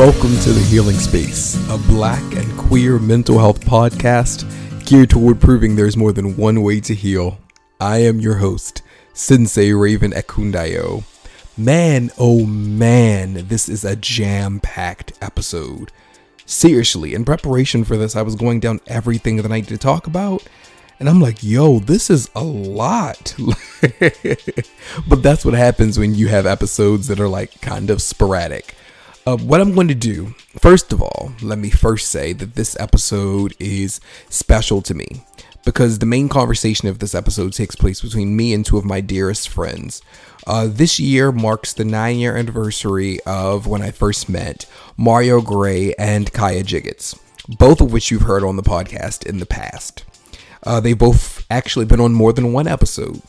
Welcome to The Healing Space, a black and queer mental health podcast geared toward proving there's more than one way to heal. I am your host, Sensei Raven Ekundayo. Man, oh man, this is a jam packed episode. Seriously, in preparation for this, I was going down everything that I need to talk about, and I'm like, yo, this is a lot. but that's what happens when you have episodes that are like kind of sporadic. Uh, what I'm going to do, first of all, let me first say that this episode is special to me because the main conversation of this episode takes place between me and two of my dearest friends. Uh, this year marks the nine year anniversary of when I first met Mario Gray and Caiya Jiggetts, both of which you've heard on the podcast in the past. Uh, they've both actually been on more than one episode.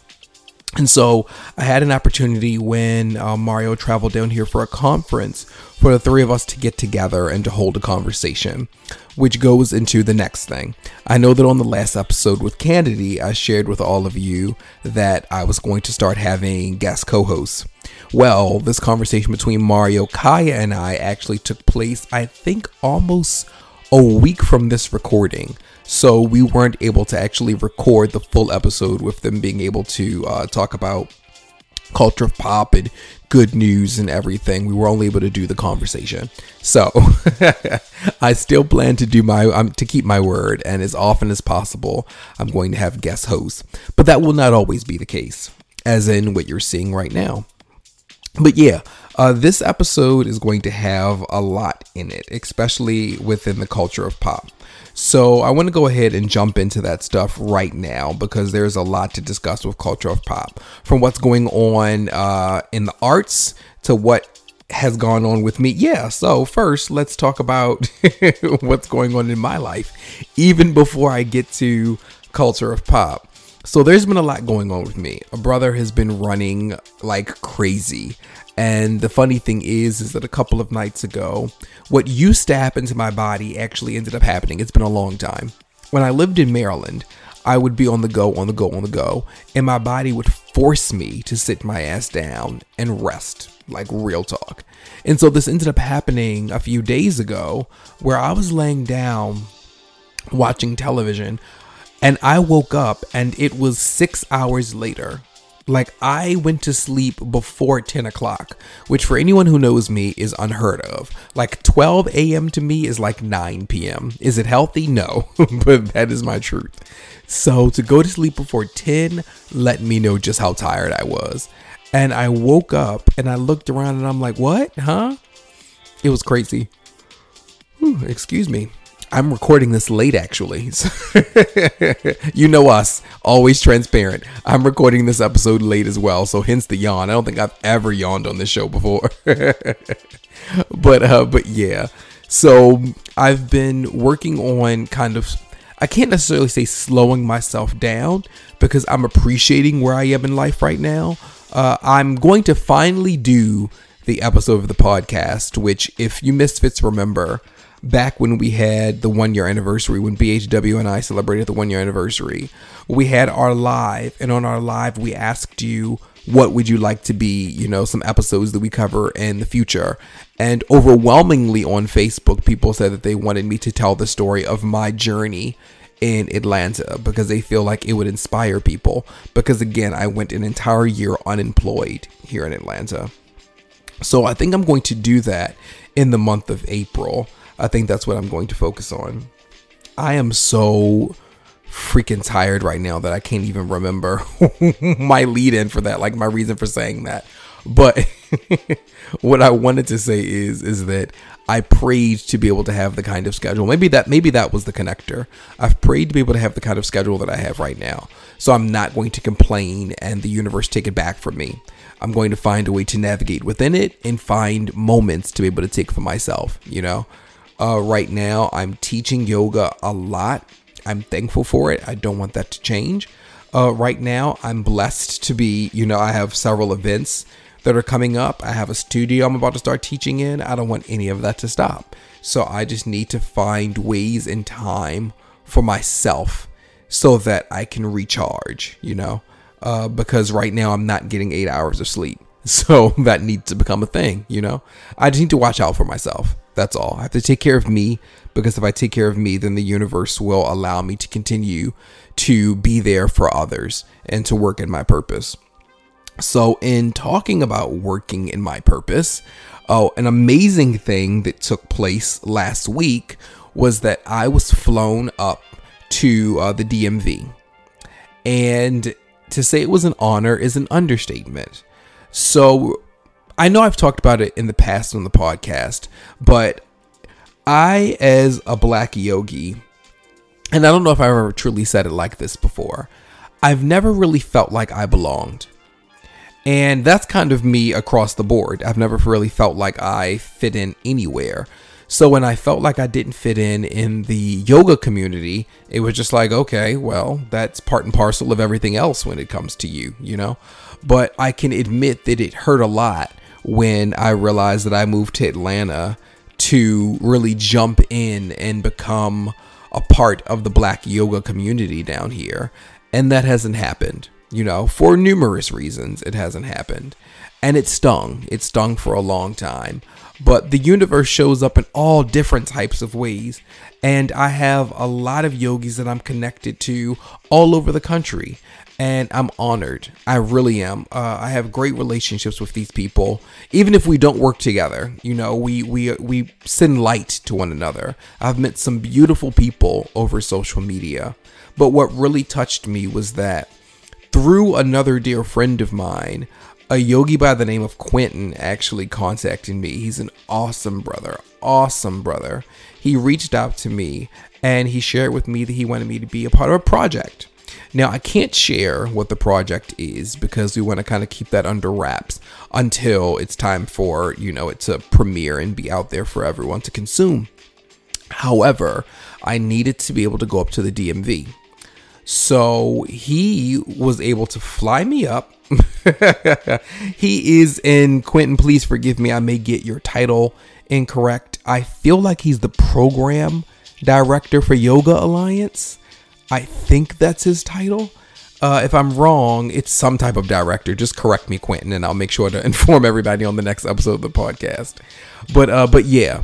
And so I had an opportunity when uh, Mario traveled down here for a conference for the three of us to get together and to hold a conversation, which goes into the next thing. I know that on the last episode with Candidate, I shared with all of you that I was going to start having guest co hosts. Well, this conversation between Mario, Caiya, and I actually took place, I think, almost a week from this recording. So we weren't able to actually record the full episode with them being able to uh, talk about culture of pop and good news and everything. We were only able to do the conversation. So I still plan to do my um, to keep my word, and as often as possible, I'm going to have guest hosts. But that will not always be the case, as in what you're seeing right now. But yeah, uh, this episode is going to have a lot in it, especially within the culture of pop. So I want to go ahead and jump into that stuff right now because there's a lot to discuss with culture of pop, from what's going on uh, in the arts to what has gone on with me. Yeah, so first let's talk about what's going on in my life, even before I get to culture of pop. So there's been a lot going on with me. A brother has been running like crazy. And the funny thing is, is that a couple of nights ago, what used to happen to my body actually ended up happening. It's been a long time. When I lived in Maryland, I would be on the go, on the go, on the go, and my body would force me to sit my ass down and rest, like real talk. And so this ended up happening a few days ago where I was laying down watching television and I woke up and it was six hours later like I went to sleep before 10 o'clock, which for anyone who knows me is unheard of. Like 12 a.m. to me is like 9 p.m. Is it healthy? No, but that is my truth. So to go to sleep before 10 let me know just how tired I was. And I woke up and I looked around and I'm like, what? Huh? It was crazy. Whew, excuse me. I'm recording this late actually. you know us, always transparent. I'm recording this episode late as well, so hence the yawn. I don't think I've ever yawned on this show before. but uh but yeah. So I've been working on kind of I can't necessarily say slowing myself down because I'm appreciating where I am in life right now. Uh, I'm going to finally do the episode of the podcast, which, if you misfits remember, back when we had the one year anniversary, when BHW and I celebrated the one year anniversary, we had our live, and on our live, we asked you what would you like to be, you know, some episodes that we cover in the future. And overwhelmingly on Facebook, people said that they wanted me to tell the story of my journey in Atlanta because they feel like it would inspire people. Because again, I went an entire year unemployed here in Atlanta. So I think I'm going to do that in the month of April. I think that's what I'm going to focus on. I am so freaking tired right now that I can't even remember my lead in for that, like my reason for saying that. But what I wanted to say is is that I prayed to be able to have the kind of schedule. Maybe that maybe that was the connector. I've prayed to be able to have the kind of schedule that I have right now. So I'm not going to complain and the universe take it back from me. I'm going to find a way to navigate within it and find moments to be able to take for myself, you know? Uh, right now, I'm teaching yoga a lot. I'm thankful for it. I don't want that to change. Uh, right now, I'm blessed to be, you know, I have several events that are coming up. I have a studio I'm about to start teaching in. I don't want any of that to stop. So I just need to find ways and time for myself so that I can recharge, you know, uh, because right now I'm not getting eight hours of sleep. So that needs to become a thing, you know? I just need to watch out for myself. That's all. I have to take care of me because if I take care of me, then the universe will allow me to continue to be there for others and to work in my purpose. So, in talking about working in my purpose, oh, an amazing thing that took place last week was that I was flown up to uh, the DMV. And to say it was an honor is an understatement. So I know I've talked about it in the past on the podcast, but I, as a black yogi, and I don't know if I've ever truly said it like this before, I've never really felt like I belonged. And that's kind of me across the board. I've never really felt like I fit in anywhere. So when I felt like I didn't fit in in the yoga community, it was just like, okay, well, that's part and parcel of everything else when it comes to you, you know? But I can admit that it hurt a lot when I realized that I moved to Atlanta to really jump in and become a part of the black yoga community down here. And that hasn't happened, you know, for numerous reasons. It hasn't happened. And it stung. It stung for a long time but the universe shows up in all different types of ways. And I have a lot of yogis that I'm connected to all over the country. And I'm honored. I really am. Uh, I have great relationships with these people, even if we don't work together. You know, we we we send light to one another. I've met some beautiful people over social media, but what really touched me was that through another dear friend of mine, a yogi by the name of Quentin actually contacted me. He's an awesome brother, awesome brother. He reached out to me and he shared with me that he wanted me to be a part of a project. Now, I can't share what the project is because we want to kind of keep that under wraps until it's time for, you know, it to premiere and be out there for everyone to consume. However, I needed to be able to go up to the DMV. So he was able to fly me up he is in Quentin. Please forgive me. I may get your title incorrect. I feel like he's the program director for Yoga Alliance. I think that's his title. Uh, if I'm wrong, it's some type of director. Just correct me, Quentin, and I'll make sure to inform everybody on the next episode of the podcast. But uh, but yeah,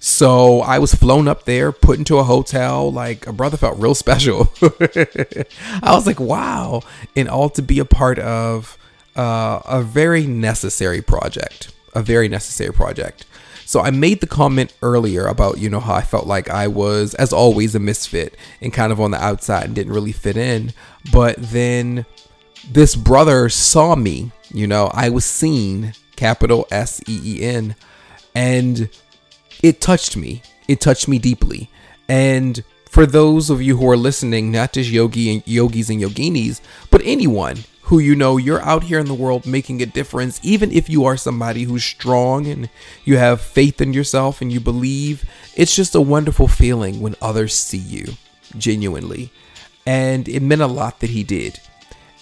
so I was flown up there, put into a hotel. Like a brother felt real special. I was like, wow. And all to be a part of uh, a very necessary project. A very necessary project. So I made the comment earlier about, you know, how I felt like I was, as always, a misfit and kind of on the outside and didn't really fit in. But then this brother saw me, you know, I was seen, capital S E E N. And it touched me. It touched me deeply. And for those of you who are listening, not just yogi and yogis and yoginis, but anyone who you know you're out here in the world making a difference, even if you are somebody who's strong and you have faith in yourself and you believe, it's just a wonderful feeling when others see you genuinely. And it meant a lot that he did.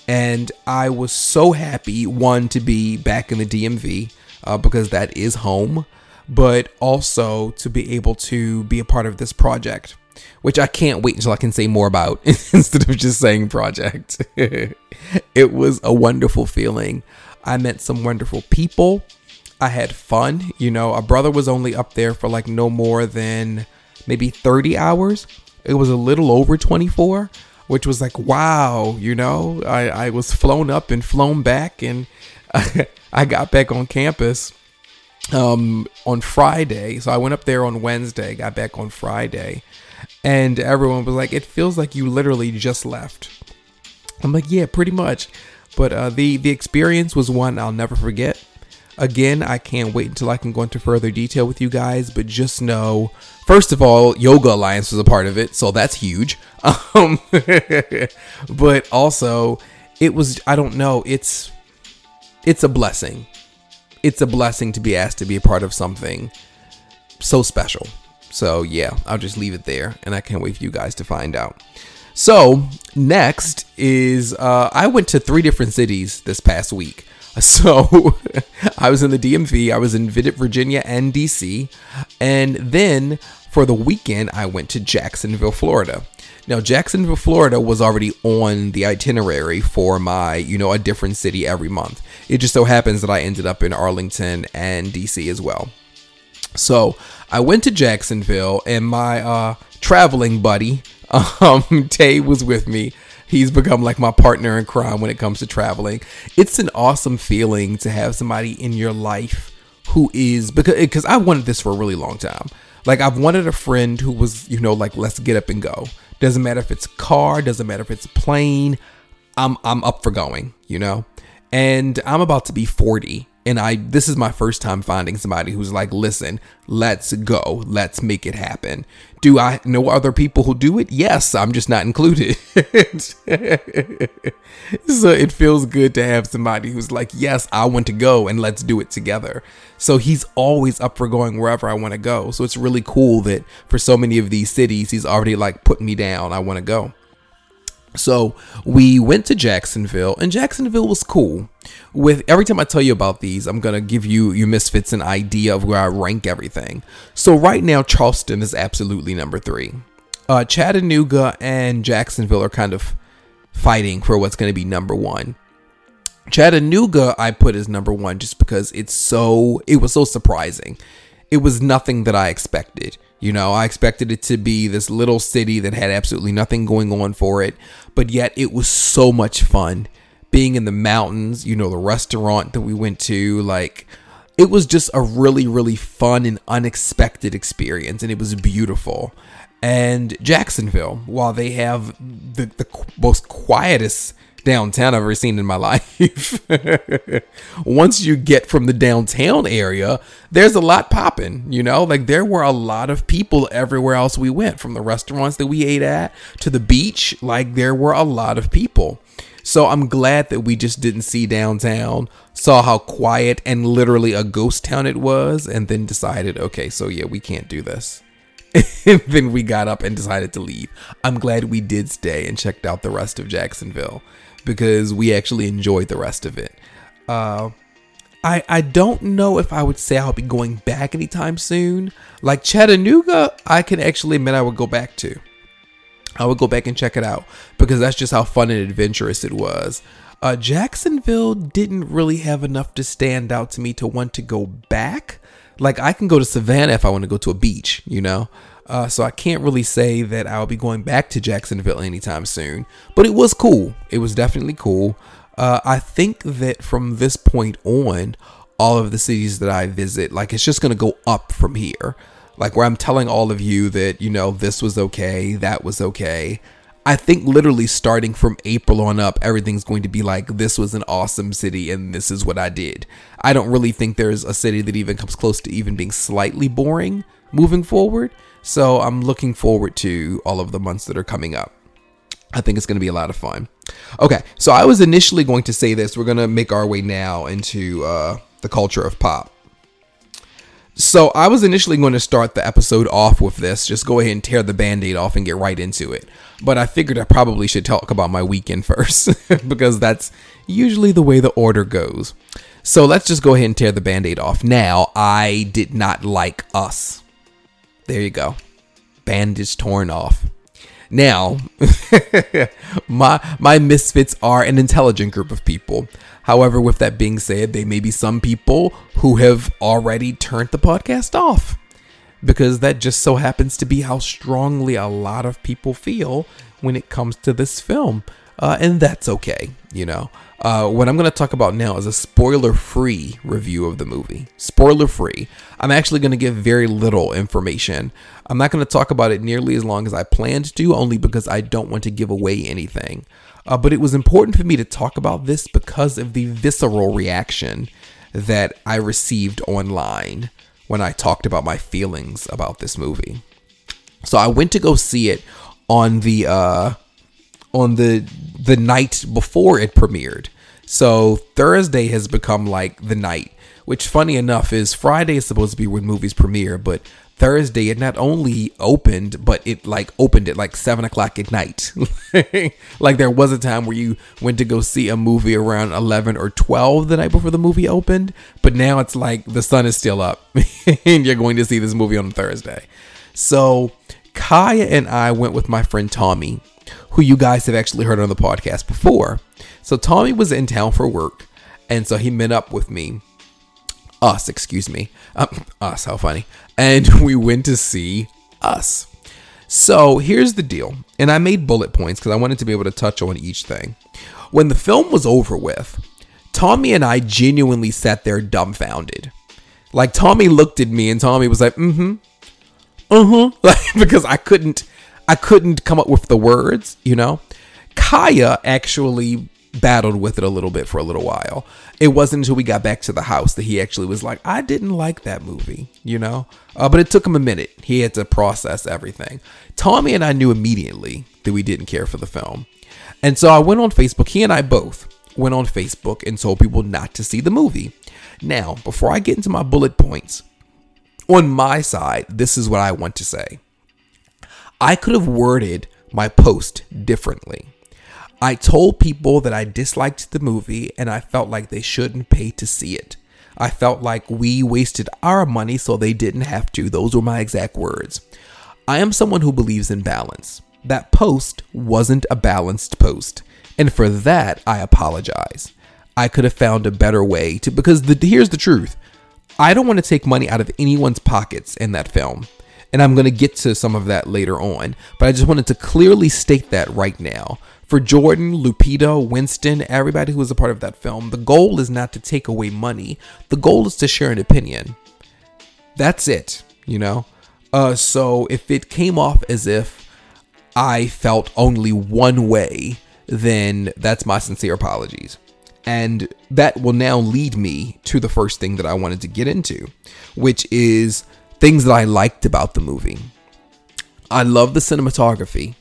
And I was so happy, one, to be back in the DMV uh, because that is home but also to be able to be a part of this project, which I can't wait until I can say more about instead of just saying project. it was a wonderful feeling. I met some wonderful people. I had fun. You know, a brother was only up there for like no more than maybe 30 hours. It was a little over 24, which was like, wow, you know, I, I was flown up and flown back and I got back on campus um, on Friday. So I went up there on Wednesday, got back on Friday, and everyone was like, "It feels like you literally just left." I'm like, "Yeah, pretty much." But uh, the the experience was one I'll never forget. Again, I can't wait until I can go into further detail with you guys, but just know, first of all, Yoga Alliance was a part of it, so that's huge. Um, but also, it was I don't know, it's it's a blessing it's a blessing to be asked to be a part of something so special. So yeah, I'll just leave it there, and I can't wait for you guys to find out. So next is uh, I went to three different cities this past week. So I was in the DMV, I was in Virginia and DC, and then for the weekend I went to Jacksonville, Florida. Now, Jacksonville, Florida was already on the itinerary for my, you know, a different city every month. It just so happens that I ended up in Arlington and DC as well. So I went to Jacksonville, and my uh, traveling buddy, um, Tay, was with me. He's become like my partner in crime when it comes to traveling. It's an awesome feeling to have somebody in your life who is because because I wanted this for a really long time. Like I've wanted a friend who was, you know, like let's get up and go. Doesn't matter if it's car, doesn't matter if it's plane. I'm I'm up for going, you know? And I'm about to be 40 and I this is my first time finding somebody who's like, "Listen, let's go. Let's make it happen." Do I know other people who do it? Yes, I'm just not included. so it feels good to have somebody who's like, "Yes, I want to go and let's do it together." So he's always up for going wherever I want to go. So it's really cool that for so many of these cities, he's already like put me down. I want to go. So we went to Jacksonville, and Jacksonville was cool. With every time I tell you about these, I'm gonna give you you misfits an idea of where I rank everything. So right now, Charleston is absolutely number three. Uh, Chattanooga and Jacksonville are kind of fighting for what's gonna be number one. Chattanooga I put as number one just because it's so it was so surprising. It was nothing that I expected. You know, I expected it to be this little city that had absolutely nothing going on for it, but yet it was so much fun being in the mountains, you know, the restaurant that we went to, like it was just a really really fun and unexpected experience and it was beautiful. And Jacksonville, while they have the, the most quietest downtown I've ever seen in my life. Once you get from the downtown area, there's a lot popping, you know? Like there were a lot of people everywhere else we went, from the restaurants that we ate at to the beach. Like there were a lot of people. So I'm glad that we just didn't see downtown, saw how quiet and literally a ghost town it was, and then decided, okay, so yeah, we can't do this. and then we got up and decided to leave. I'm glad we did stay and checked out the rest of Jacksonville because we actually enjoyed the rest of it. Uh, I I don't know if I would say I'll be going back anytime soon. Like Chattanooga, I can actually admit I would go back to. I would go back and check it out because that's just how fun and adventurous it was. Uh, Jacksonville didn't really have enough to stand out to me to want to go back. Like I can go to Savannah if I want to go to a beach, you know. Uh, so I can't really say that I'll be going back to Jacksonville anytime soon. But it was cool. It was definitely cool. Uh, I think that from this point on, all of the cities that I visit, like it's just gonna go up from here. Like where I'm telling all of you that you know this was okay, that was okay. I think literally starting from April on up, everything's going to be like, this was an awesome city and this is what I did. I don't really think there's a city that even comes close to even being slightly boring moving forward. So I'm looking forward to all of the months that are coming up. I think it's going to be a lot of fun. Okay, so I was initially going to say this. We're going to make our way now into uh, the culture of pop. So I was initially going to start the episode off with this, just go ahead and tear the band-aid off and get right into it. But I figured I probably should talk about my weekend first because that's usually the way the order goes. So let's just go ahead and tear the band-aid off. Now, I did not like us. There you go. Bandage torn off. Now, my my misfits are an intelligent group of people. However, with that being said, there may be some people who have already turned the podcast off because that just so happens to be how strongly a lot of people feel when it comes to this film. Uh, and that's okay, you know. Uh, what I'm going to talk about now is a spoiler free review of the movie. Spoiler free. I'm actually going to give very little information. I'm not going to talk about it nearly as long as I planned to, only because I don't want to give away anything. Uh, but it was important for me to talk about this because of the visceral reaction that I received online when I talked about my feelings about this movie. So I went to go see it on the uh, on the the night before it premiered. So Thursday has become like the night, which funny enough is Friday is supposed to be when movies premiere, but Thursday it not only opened, but it like opened at like seven o'clock at night. like there was a time where you went to go see a movie around eleven or twelve the night before the movie opened, but now it's like the sun is still up and you're going to see this movie on Thursday. So Caiya and I went with my friend Tommy, who you guys have actually heard on the podcast before. So Tommy was in town for work, and so he met up with me. Us, excuse me. Um, us, how funny. And we went to see us. So here's the deal. And I made bullet points because I wanted to be able to touch on each thing. When the film was over with, Tommy and I genuinely sat there dumbfounded. Like Tommy looked at me and Tommy was like, mm-hmm. Uh-huh. Like because I couldn't I couldn't come up with the words, you know? Caiya actually battled with it a little bit for a little while. It wasn't until we got back to the house that he actually was like, I didn't like that movie, you know? Uh, but it took him a minute. He had to process everything. Tommy and I knew immediately that we didn't care for the film. And so I went on Facebook. He and I both went on Facebook and told people not to see the movie. Now, before I get into my bullet points, on my side, this is what I want to say. I could have worded my post differently. I told people that I disliked the movie and I felt like they shouldn't pay to see it. I felt like we wasted our money so they didn't have to. Those were my exact words. I am someone who believes in balance. That post wasn't a balanced post. And for that, I apologize. I could have found a better way to, because the, here's the truth I don't want to take money out of anyone's pockets in that film. And I'm going to get to some of that later on. But I just wanted to clearly state that right now. For Jordan, Lupita, Winston, everybody who was a part of that film, the goal is not to take away money. The goal is to share an opinion. That's it, you know? Uh, so if it came off as if I felt only one way, then that's my sincere apologies. And that will now lead me to the first thing that I wanted to get into, which is things that I liked about the movie. I love the cinematography.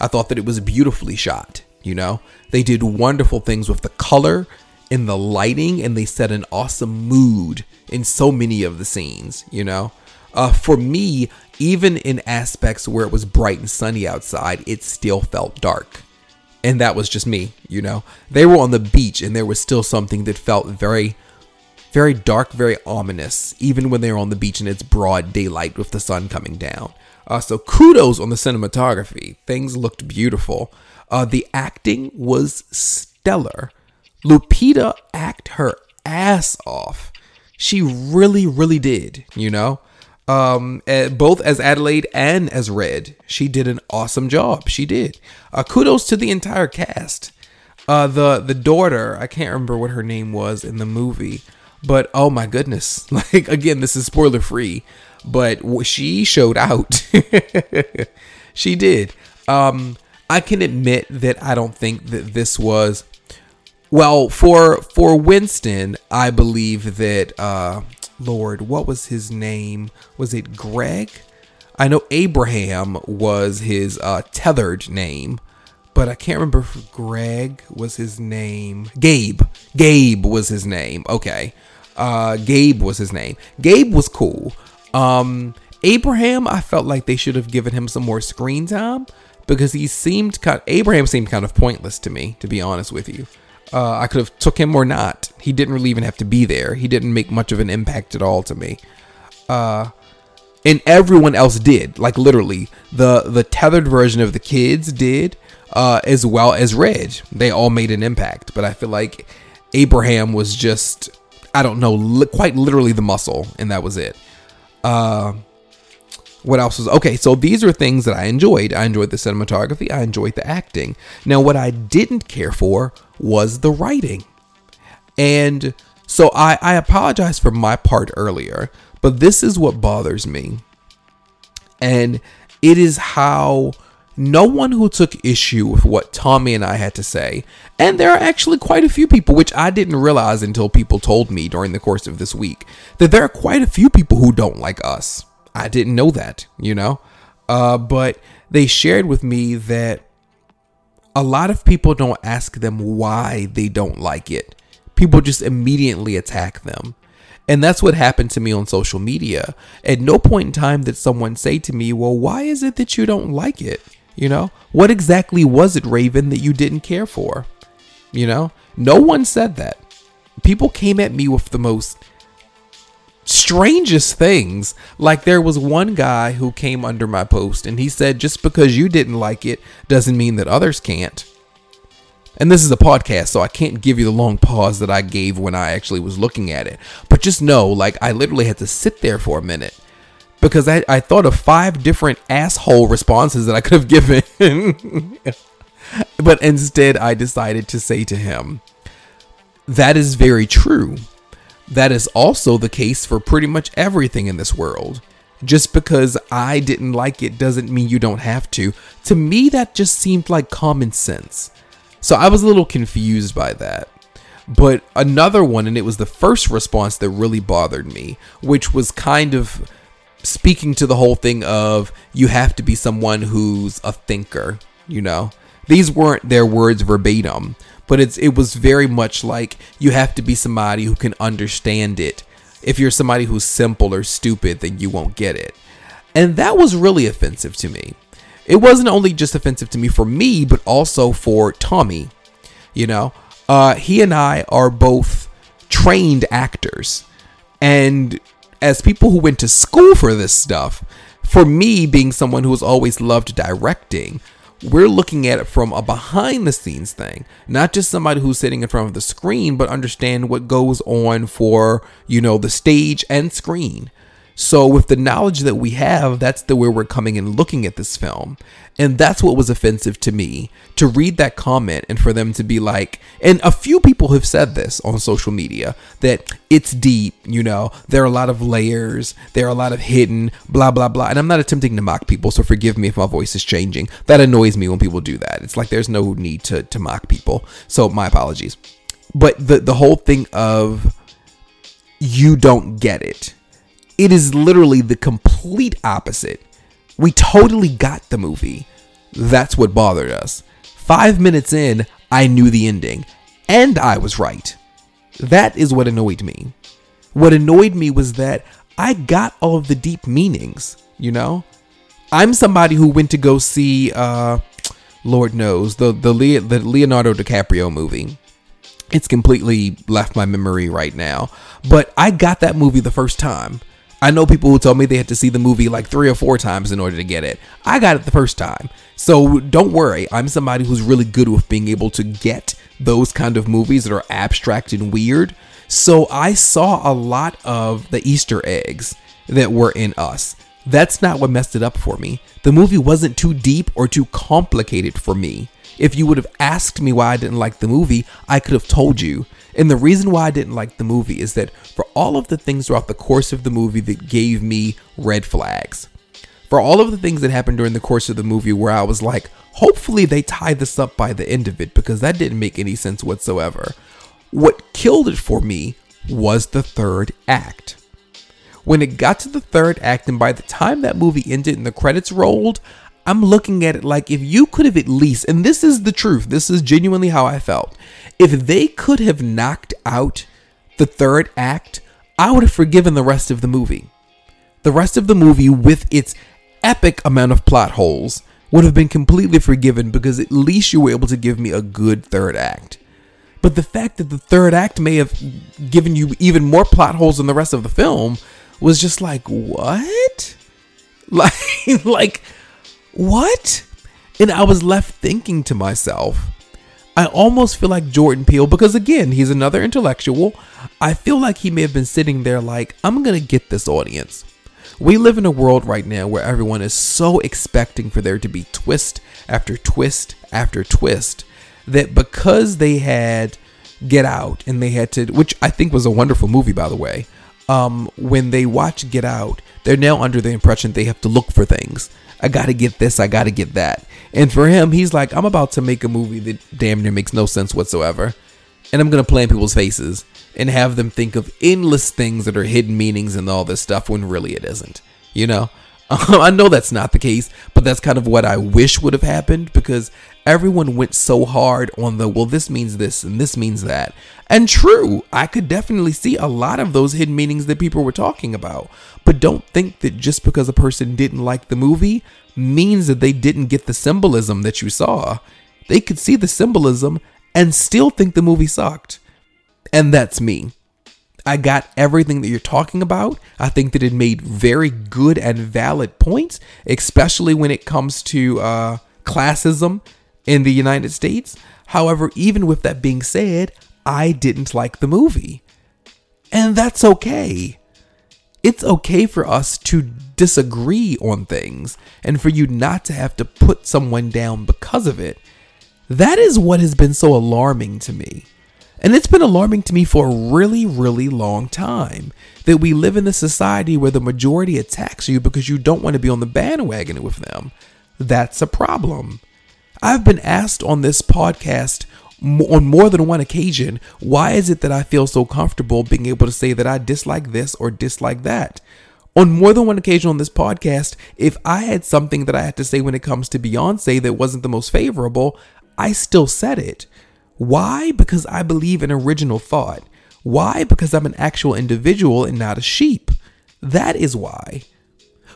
I thought that it was beautifully shot, you know? They did wonderful things with the color and the lighting, and they set an awesome mood in so many of the scenes, you know? Uh, for me, even in aspects where it was bright and sunny outside, it still felt dark and that was just me, you know. They were on the beach and there was still something that felt very very dark, very ominous, even when they're on the beach and it's broad daylight with the sun coming down. Uh, so kudos on the cinematography. Things looked beautiful. Uh, the acting was stellar. Lupita act her ass off. She really, really did, you know? um, eh, both as Adelaide and as Red. She did an awesome job. She did. Uh, kudos to the entire cast. Uh, the the daughter, I can't remember what her name was in the movie, but oh my goodness! Like again, this is spoiler free, but she showed out. she did. Um, I can admit that I don't think that this was well for for Winston. I believe that uh, Lord, what was his name? Was it Greg? I know Abraham was his uh, tethered name, but I can't remember if Greg was his name. Gabe. Gabe was his name. Okay. Uh, Gabe was his name. Gabe was cool. Um, Abraham, I felt like they should have given him some more screen time because he seemed kind. Abraham seemed kind of pointless to me, to be honest with you. Uh, I could have took him or not. He didn't really even have to be there. He didn't make much of an impact at all to me. Uh, and everyone else did. Like literally, the the tethered version of the kids did, uh, as well as Reg. They all made an impact. But I feel like Abraham was just, I don't know, li- quite literally the muscle, and that was it. Uh, what else was okay? So these are things that I enjoyed. I enjoyed the cinematography. I enjoyed the acting. Now, what I didn't care for was the writing, and so I, I apologize for my part earlier, but this is what bothers me, and it is how no one who took issue with what Tommy and I had to say, and there are actually quite a few people, which I didn't realize until people told me during the course of this week, that there are quite a few people who don't like us I didn't know that, you know? Uh, but they shared with me that a lot of people don't ask them why they don't like it. People just immediately attack them. And that's what happened to me on social media. At no point in time did someone say to me, Well, why is it that you don't like it? You know, what exactly was it, Raven, that you didn't care for? You know, no one said that. People came at me with the most strangest things. Like there was one guy who came under my post and he said, just because you didn't like it doesn't mean that others can't. And this is a podcast, so I can't give you the long pause that I gave when I actually was looking at it. But just know, like, I literally had to sit there for a minute because I, I thought of five different asshole responses that I could have given. but instead, I decided to say to him, That is very true. That is also the case for pretty much everything in this world. Just because I didn't like it doesn't mean you don't have to. To me, that just seemed like common sense. So I was a little confused by that. But another one, and it was the first response that really bothered me, which was kind of speaking to the whole thing of you have to be someone who's a thinker, you know? These weren't their words verbatim, but it's it was very much like you have to be somebody who can understand it. If you're somebody who's simple or stupid, then you won't get it. And that was really offensive to me. It wasn't only just offensive to me for me, but also for Tommy. You know, uh, he and I are both trained actors. And as people who went to school for this stuff, for me being someone who has always loved directing, we're looking at it from a behind the scenes thing, not just somebody who's sitting in front of the screen, but understand what goes on for, you know, the stage and screen. So, with the knowledge that we have, that's the way we're coming and looking at this film. And that's what was offensive to me to read that comment and for them to be like, and a few people have said this on social media that it's deep, you know, there are a lot of layers, there are a lot of hidden, blah, blah, blah. And I'm not attempting to mock people, so forgive me if my voice is changing. That annoys me when people do that. It's like there's no need to, to mock people. So, my apologies. But the, the whole thing of you don't get it it is literally the complete opposite. We totally got the movie. That's what bothered us. Five minutes in, I knew the ending, and I was right. That is what annoyed me. What annoyed me was that I got all of the deep meanings, you know? I'm somebody who went to go see uh Lord knows, the the, Le- the Leonardo DiCaprio movie. It's completely left my memory right now, but I got that movie the first time. I know people who told me they had to see the movie like three or four times in order to get it. I got it the first time. So don't worry, I'm somebody who's really good with being able to get those kind of movies that are abstract and weird. So I saw a lot of the Easter eggs that were in us. That's not what messed it up for me. The movie wasn't too deep or too complicated for me. If you would have asked me why I didn't like the movie, I could have told you. And the reason why I didn't like the movie is that for all of the things throughout the course of the movie that gave me red flags, for all of the things that happened during the course of the movie where I was like, hopefully they tie this up by the end of it because that didn't make any sense whatsoever. What killed it for me was the third act. When it got to the third act, and by the time that movie ended and the credits rolled, I'm looking at it like if you could have at least, and this is the truth, this is genuinely how I felt. If they could have knocked out the third act, I would have forgiven the rest of the movie. The rest of the movie, with its epic amount of plot holes, would have been completely forgiven because at least you were able to give me a good third act. But the fact that the third act may have given you even more plot holes than the rest of the film was just like, what? Like, like, what? And I was left thinking to myself, I almost feel like Jordan Peele because again, he's another intellectual. I feel like he may have been sitting there like, I'm going to get this audience. We live in a world right now where everyone is so expecting for there to be twist after twist after twist that because they had Get Out and they had to, which I think was a wonderful movie by the way, um, when they watch Get Out, they're now under the impression they have to look for things. I gotta get this, I gotta get that. And for him, he's like, I'm about to make a movie that damn near makes no sense whatsoever. And I'm gonna play in people's faces and have them think of endless things that are hidden meanings and all this stuff when really it isn't. You know? I know that's not the case, but that's kind of what I wish would have happened because everyone went so hard on the, well, this means this and this means that. And true, I could definitely see a lot of those hidden meanings that people were talking about. But don't think that just because a person didn't like the movie means that they didn't get the symbolism that you saw. They could see the symbolism and still think the movie sucked. And that's me. I got everything that you're talking about. I think that it made very good and valid points, especially when it comes to uh, classism in the United States. However, even with that being said, I didn't like the movie. And that's okay. It's okay for us to disagree on things and for you not to have to put someone down because of it. That is what has been so alarming to me. And it's been alarming to me for a really, really long time that we live in a society where the majority attacks you because you don't want to be on the bandwagon with them. That's a problem. I've been asked on this podcast on more than one occasion, why is it that I feel so comfortable being able to say that I dislike this or dislike that? On more than one occasion on this podcast, if I had something that I had to say when it comes to Beyonce that wasn't the most favorable, I still said it. Why? Because I believe in original thought. Why? Because I'm an actual individual and not a sheep. That is why.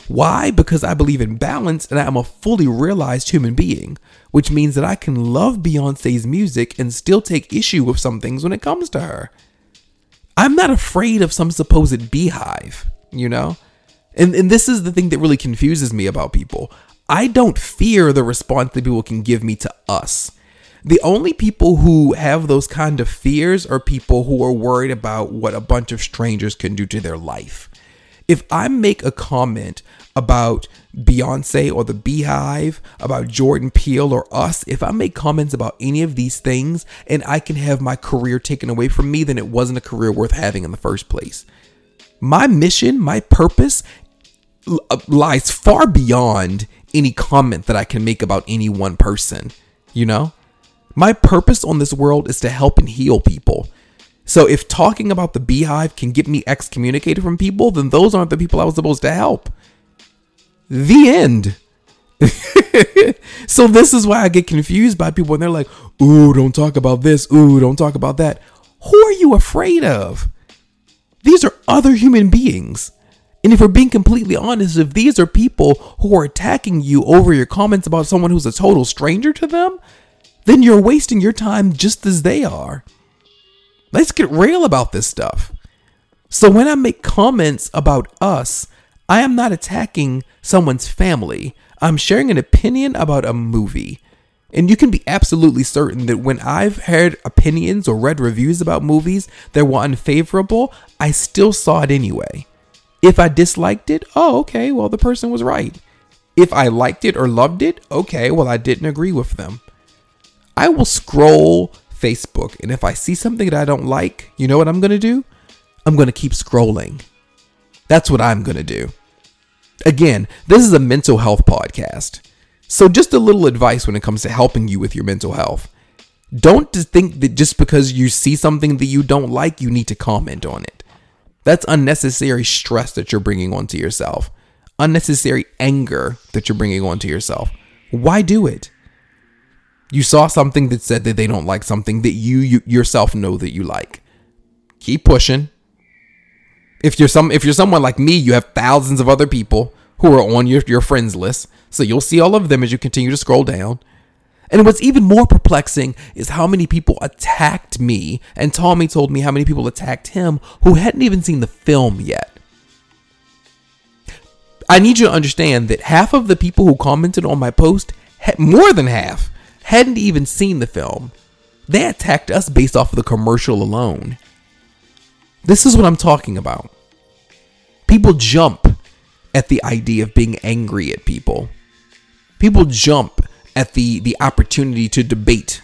Why? Because I believe in balance and I am a fully realized human being, which means that I can love Beyonce's music and still take issue with some things when it comes to her. I'm not afraid of some supposed beehive, you know? And, and this is the thing that really confuses me about people. I don't fear the response that people can give me to us. The only people who have those kind of fears are people who are worried about what a bunch of strangers can do to their life if I make a comment about Beyonce or the Beehive, about Jordan Peele or us, if I make comments about any of these things and I can have my career taken away from me, then it wasn't a career worth having in the first place. My mission, my purpose uh, lies far beyond any comment that I can make about any one person, you know? My purpose on this world is to help and heal people. So if talking about the beehive can get me excommunicated from people, then those aren't the people I was supposed to help. The end. so this is why I get confused by people when they're like, "Ooh, don't talk about this. Ooh, don't talk about that." Who are you afraid of? These are other human beings. And if we're being completely honest, if these are people who are attacking you over your comments about someone who's a total stranger to them, then you're wasting your time just as they are. Let's get real about this stuff. So when I make comments about us, I am not attacking someone's family. I'm sharing an opinion about a movie. And you can be absolutely certain that when I've heard opinions or read reviews about movies that were unfavorable, I still saw it anyway. If I disliked it, oh, okay, well, the person was right. If I liked it or loved it, okay, well, I didn't agree with them. I will scroll Facebook. And if I see something that I don't like, you know what I'm going to do? I'm going to keep scrolling. That's what I'm going to do. Again, this is a mental health podcast. So, just a little advice when it comes to helping you with your mental health. Don't think that just because you see something that you don't like, you need to comment on it. That's unnecessary stress that you're bringing onto yourself, unnecessary anger that you're bringing onto yourself. Why do it? You saw something that said that they don't like something that you, you yourself know that you like. Keep pushing. If you're some if you're someone like me, you have thousands of other people who are on your, your friends list. So you'll see all of them as you continue to scroll down. And what's even more perplexing is how many people attacked me, and Tommy told me how many people attacked him who hadn't even seen the film yet. I need you to understand that half of the people who commented on my post, more than half, hadn't even seen the film. They attacked us based off of the commercial alone. This is what I'm talking about. People jump at the idea of being angry at people. People jump at the, the opportunity to debate.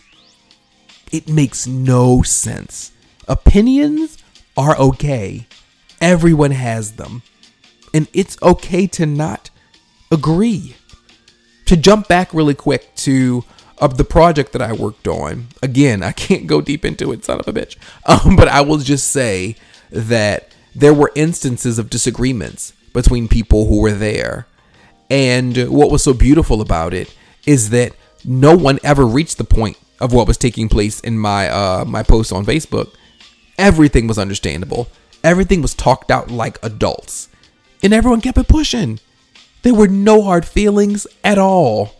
It makes no sense. Opinions are okay. Everyone has them. And it's okay to not agree. To jump back really quick to of the project that I worked on. Again, I can't go deep into it, son of a bitch. Um, but I will just say that there were instances of disagreements between people who were there. And what was so beautiful about it is that no one ever reached the point of what was taking place in my uh, my post on Facebook. Everything was understandable. Everything was talked out like adults. And everyone kept it pushing. There were no hard feelings at all.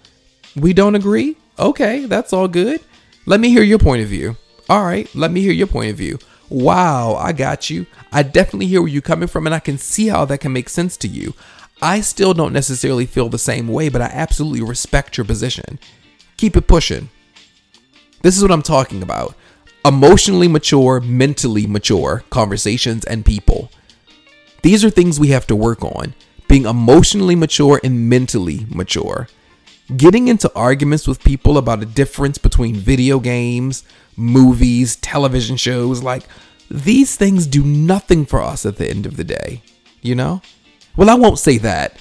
We don't agree? Okay, that's all good. Let me hear your point of view. All right, let me hear your point of view. wow, I got you. I definitely hear where you're coming from, and I can see how that can make sense to you. I still don't necessarily feel the same way, but I absolutely respect your position. Keep it pushing. This is what I'm talking about emotionally mature, mentally mature conversations and people. These are things we have to work on being emotionally mature and mentally mature. Getting into arguments with people about a difference between video games, movies, television shows, like these things do nothing for us at the end of the day, you know? Well, I won't say that.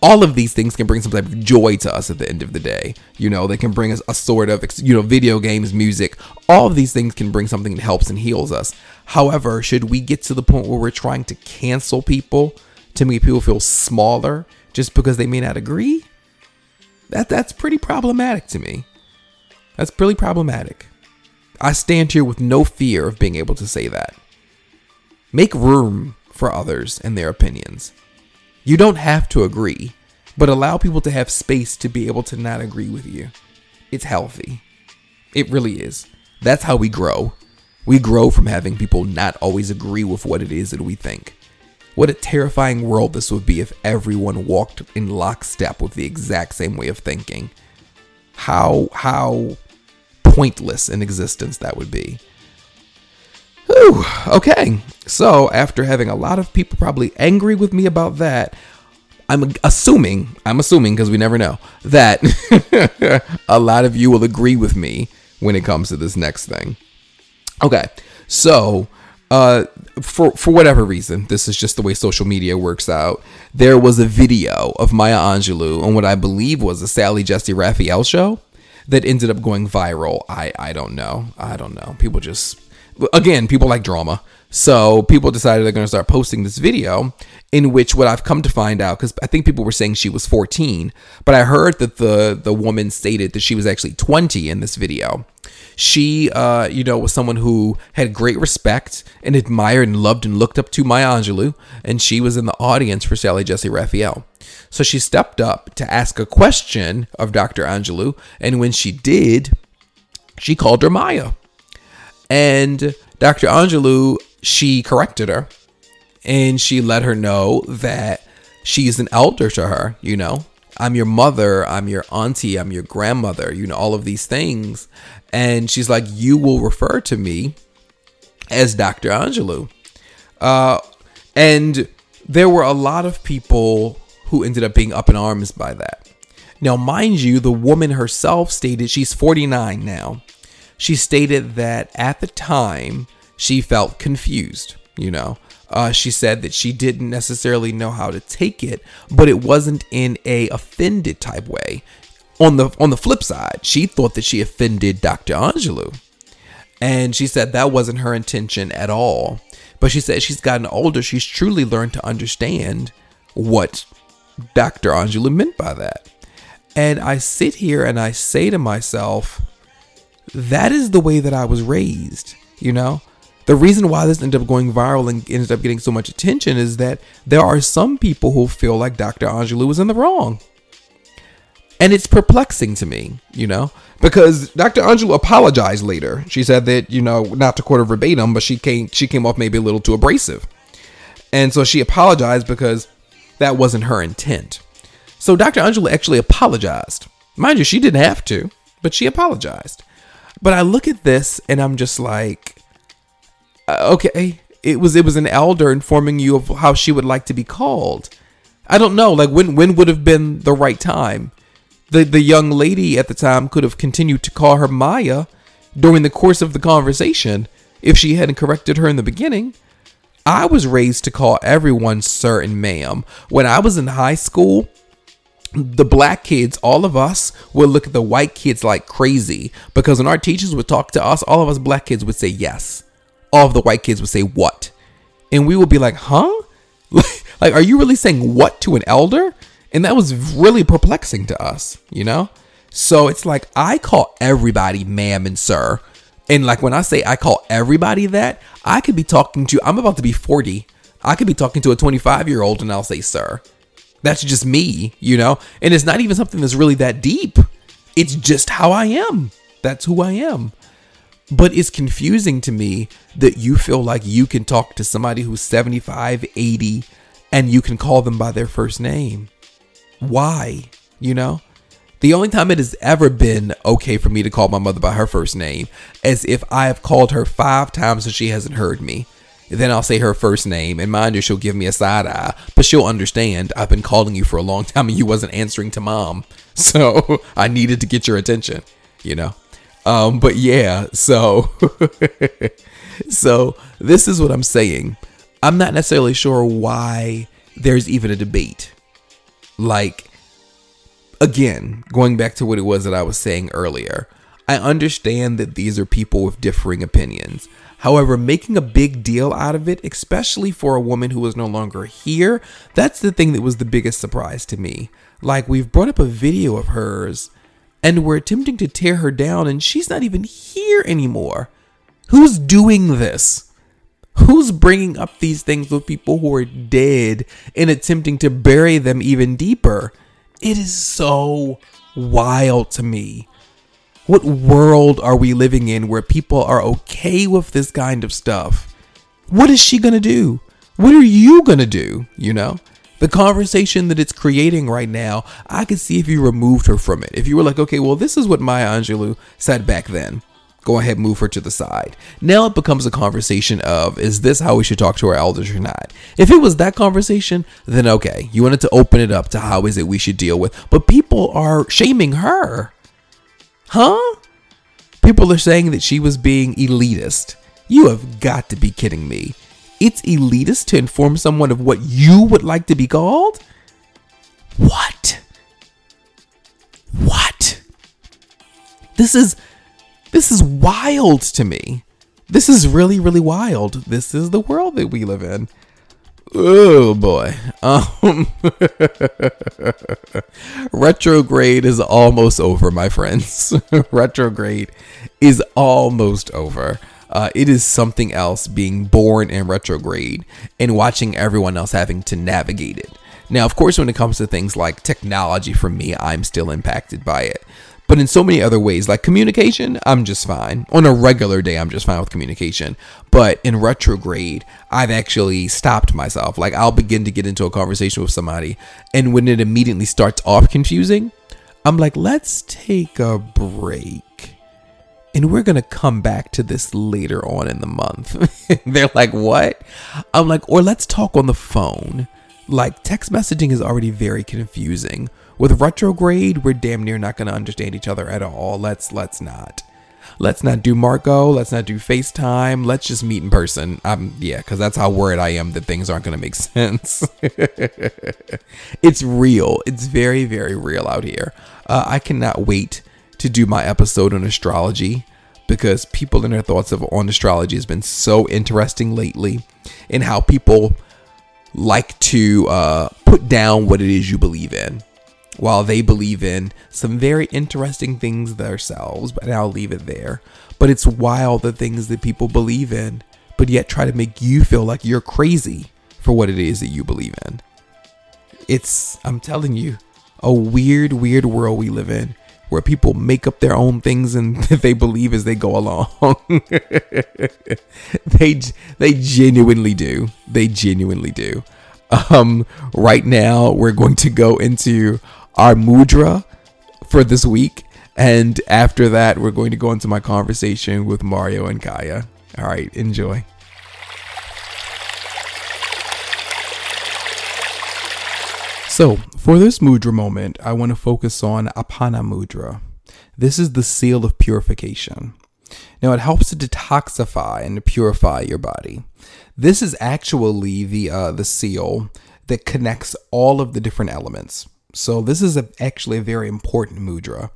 All of these things can bring some type of joy to us at the end of the day. You know, they can bring us a sort of, you know, video games, music. All of these things can bring something that helps and heals us. However, should we get to the point where we're trying to cancel people to make people feel smaller just because they may not agree? That that's pretty problematic to me. That's pretty problematic. I stand here with no fear of being able to say that. Make room for others and their opinions. You don't have to agree, but allow people to have space to be able to not agree with you. It's healthy. It really is. That's how we grow. We grow from having people not always agree with what it is that we think. What a terrifying world this would be if everyone walked in lockstep with the exact same way of thinking. How how pointless an existence that would be. Whew, okay, so after having a lot of people probably angry with me about that, I'm assuming, I'm assuming because we never know, that a lot of you will agree with me when it comes to this next thing. Okay, so uh, for for whatever reason, this is just the way social media works out. There was a video of Maya Angelou on what I believe was a Sally Jessy Raphael show that ended up going viral. I I don't know. I don't know. People just again, people like drama. So people decided they're going to start posting this video in which what I've come to find out because I think people were saying she was 14, but I heard that the the woman stated that she was actually 20 in this video. She, uh, you know, was someone who had great respect and admired and loved and looked up to Maya Angelou, and she was in the audience for Sally Jessy Raphael. So she stepped up to ask a question of Dr. Angelou, and when she did, she called her Maya. And Dr. Angelou, she corrected her and she let her know that she's an elder to her, you know. I'm your mother, I'm your auntie, I'm your grandmother, you know, all of these things. And she's like, You will refer to me as Dr. Angelou. Uh, and there were a lot of people who ended up being up in arms by that. Now, mind you, the woman herself stated she's 49 now. She stated that at the time she felt confused, you know. Uh, she said that she didn't necessarily know how to take it, but it wasn't in a offended type way. On the on the flip side, she thought that she offended Dr. Angelou. And she said that wasn't her intention at all. But she said she's gotten older, she's truly learned to understand what Dr. Angelou meant by that. And I sit here and I say to myself, that is the way that I was raised, you know? The reason why this ended up going viral and ended up getting so much attention is that there are some people who feel like Dr. Angelou was in the wrong. And it's perplexing to me, you know, because Dr. Angelou apologized later. She said that, you know, not to quote her verbatim, but she came she came off maybe a little too abrasive. And so she apologized because that wasn't her intent. So Dr. Angelou actually apologized. Mind you, she didn't have to, but she apologized. But I look at this and I'm just like, uh, okay, it was it was an elder informing you of how she would like to be called. I don't know, like when when would have been the right time? The the young lady at the time could have continued to call her Maya during the course of the conversation if she hadn't corrected her in the beginning. I was raised to call everyone sir and ma'am. When I was in high school, the black kids, all of us, would look at the white kids like crazy because when our teachers would talk to us, all of us black kids would say yes. All of the white kids would say what? And we would be like, huh? like, are you really saying what to an elder? And that was really perplexing to us, you know? So it's like, I call everybody ma'am and sir. And like when I say I call everybody that, I could be talking to, I'm about to be 40. I could be talking to a 25 year old and I'll say sir. That's just me, you know? And it's not even something that's really that deep. It's just how I am. That's who I am. But it's confusing to me that you feel like you can talk to somebody who's 75, 80, and you can call them by their first name. Why? You know? The only time it has ever been okay for me to call my mother by her first name is if I have called her five times and she hasn't heard me. Then I'll say her first name, and mind you, she'll give me a side eye, but she'll understand I've been calling you for a long time and you wasn't answering to mom. So I needed to get your attention, you know? Um, but yeah, so so this is what I'm saying. I'm not necessarily sure why there's even a debate. Like again, going back to what it was that I was saying earlier, I understand that these are people with differing opinions. However, making a big deal out of it, especially for a woman who is no longer here, that's the thing that was the biggest surprise to me. Like, we've brought up a video of hers and we're attempting to tear her down, and she's not even here anymore. Who's doing this? Who's bringing up these things with people who are dead and attempting to bury them even deeper? It is so wild to me. What world are we living in where people are okay with this kind of stuff? What is she to do? What are you to do? You know? The conversation that it's creating right now, I could see if you removed her from it. If you were like, okay, well, this is what Maya Angelou said back then. Go ahead, move her to the side. Now it becomes a conversation of, is this how we should talk to our elders or not? If it was that conversation, then okay, you wanted to open it up to how is it we should deal with. But people are shaming her. Huh? People are saying that she was being elitist. You have got to be kidding me. It's elitist to inform someone of what you would like to be called? What? What? This is this is wild to me. This is really, really wild. This is the world that we live in. Oh boy. Um, retrograde is almost over, my friends. retrograde is almost over. Uh, it is something else being born in retrograde and watching everyone else having to navigate it. Now, of course, when it comes to things like technology, for me, I'm still impacted by it. But in so many other ways, like communication, I'm just fine. On a regular day, I'm just fine with communication. But in retrograde, I've actually stopped myself. Like I'll begin to get into a conversation with somebody, and when it immediately starts off confusing, I'm like, let's take a break. And we're gonna come back to this later on in the month. They're like, what? I'm like, or let's talk on the phone. Like, text messaging is already very confusing with retrograde, we're damn near not going to understand each other at all. Let's let's not. Let's not do Marco. Let's not do FaceTime. Let's just meet in person. Um, yeah, because that's how worried I am that things aren't going to make sense. it's real. It's very, very real out here. Uh, I cannot wait to do my episode on astrology because people and their thoughts of on astrology has been so interesting lately, and how people like to uh, put down what it is you believe in while they believe in some very interesting things themselves, but I'll leave it there. But it's wild the things that people believe in, but yet try to make you feel like you're crazy for what it is that you believe in. It's, I'm telling you, a weird, weird world we live in where people make up their own things and they believe as they go along. they they genuinely do. They genuinely do. Um, right now, we're going to go into our mudra for this week. And after that, we're going to go into my conversation with Mario and Caiya. All right, enjoy. So, for this mudra moment, I want to focus on Apana Mudra. This is the seal of purification. Now, it helps to detoxify and purify your body. This is actually the uh, the seal that connects all of the different elements. So this is a, actually a very important mudra.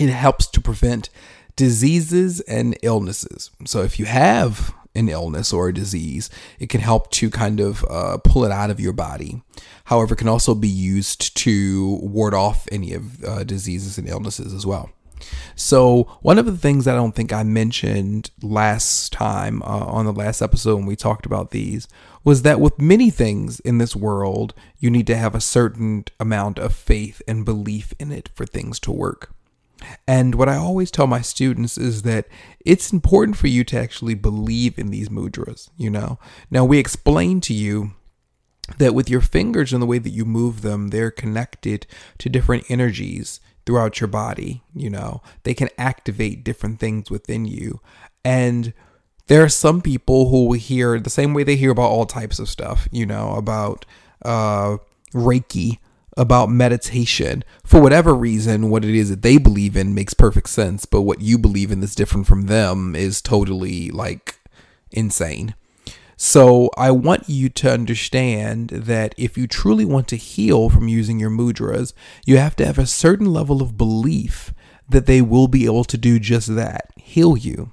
It helps to prevent diseases and illnesses. So if you have an illness or a disease, it can help to kind of uh, pull it out of your body. However, it can also be used to ward off any of uh, diseases and illnesses as well. So, one of the things I don't think I mentioned last time uh, on the last episode when we talked about these was that with many things in this world, you need to have a certain amount of faith and belief in it for things to work. And what I always tell my students is that it's important for you to actually believe in these mudras, you know. Now we explain to you that with your fingers and the way that you move them, they're connected to different energies throughout your body, you know. They can activate different things within you. And there are some people who will hear the same way they hear about all types of stuff, you know, about uh Reiki about meditation. For whatever reason what it is that they believe in makes perfect sense but what you believe in that's different from them is totally like insane. So i want you to understand that if you truly want to heal from using your mudras you have to have a certain level of belief that they will be able to do just that heal you.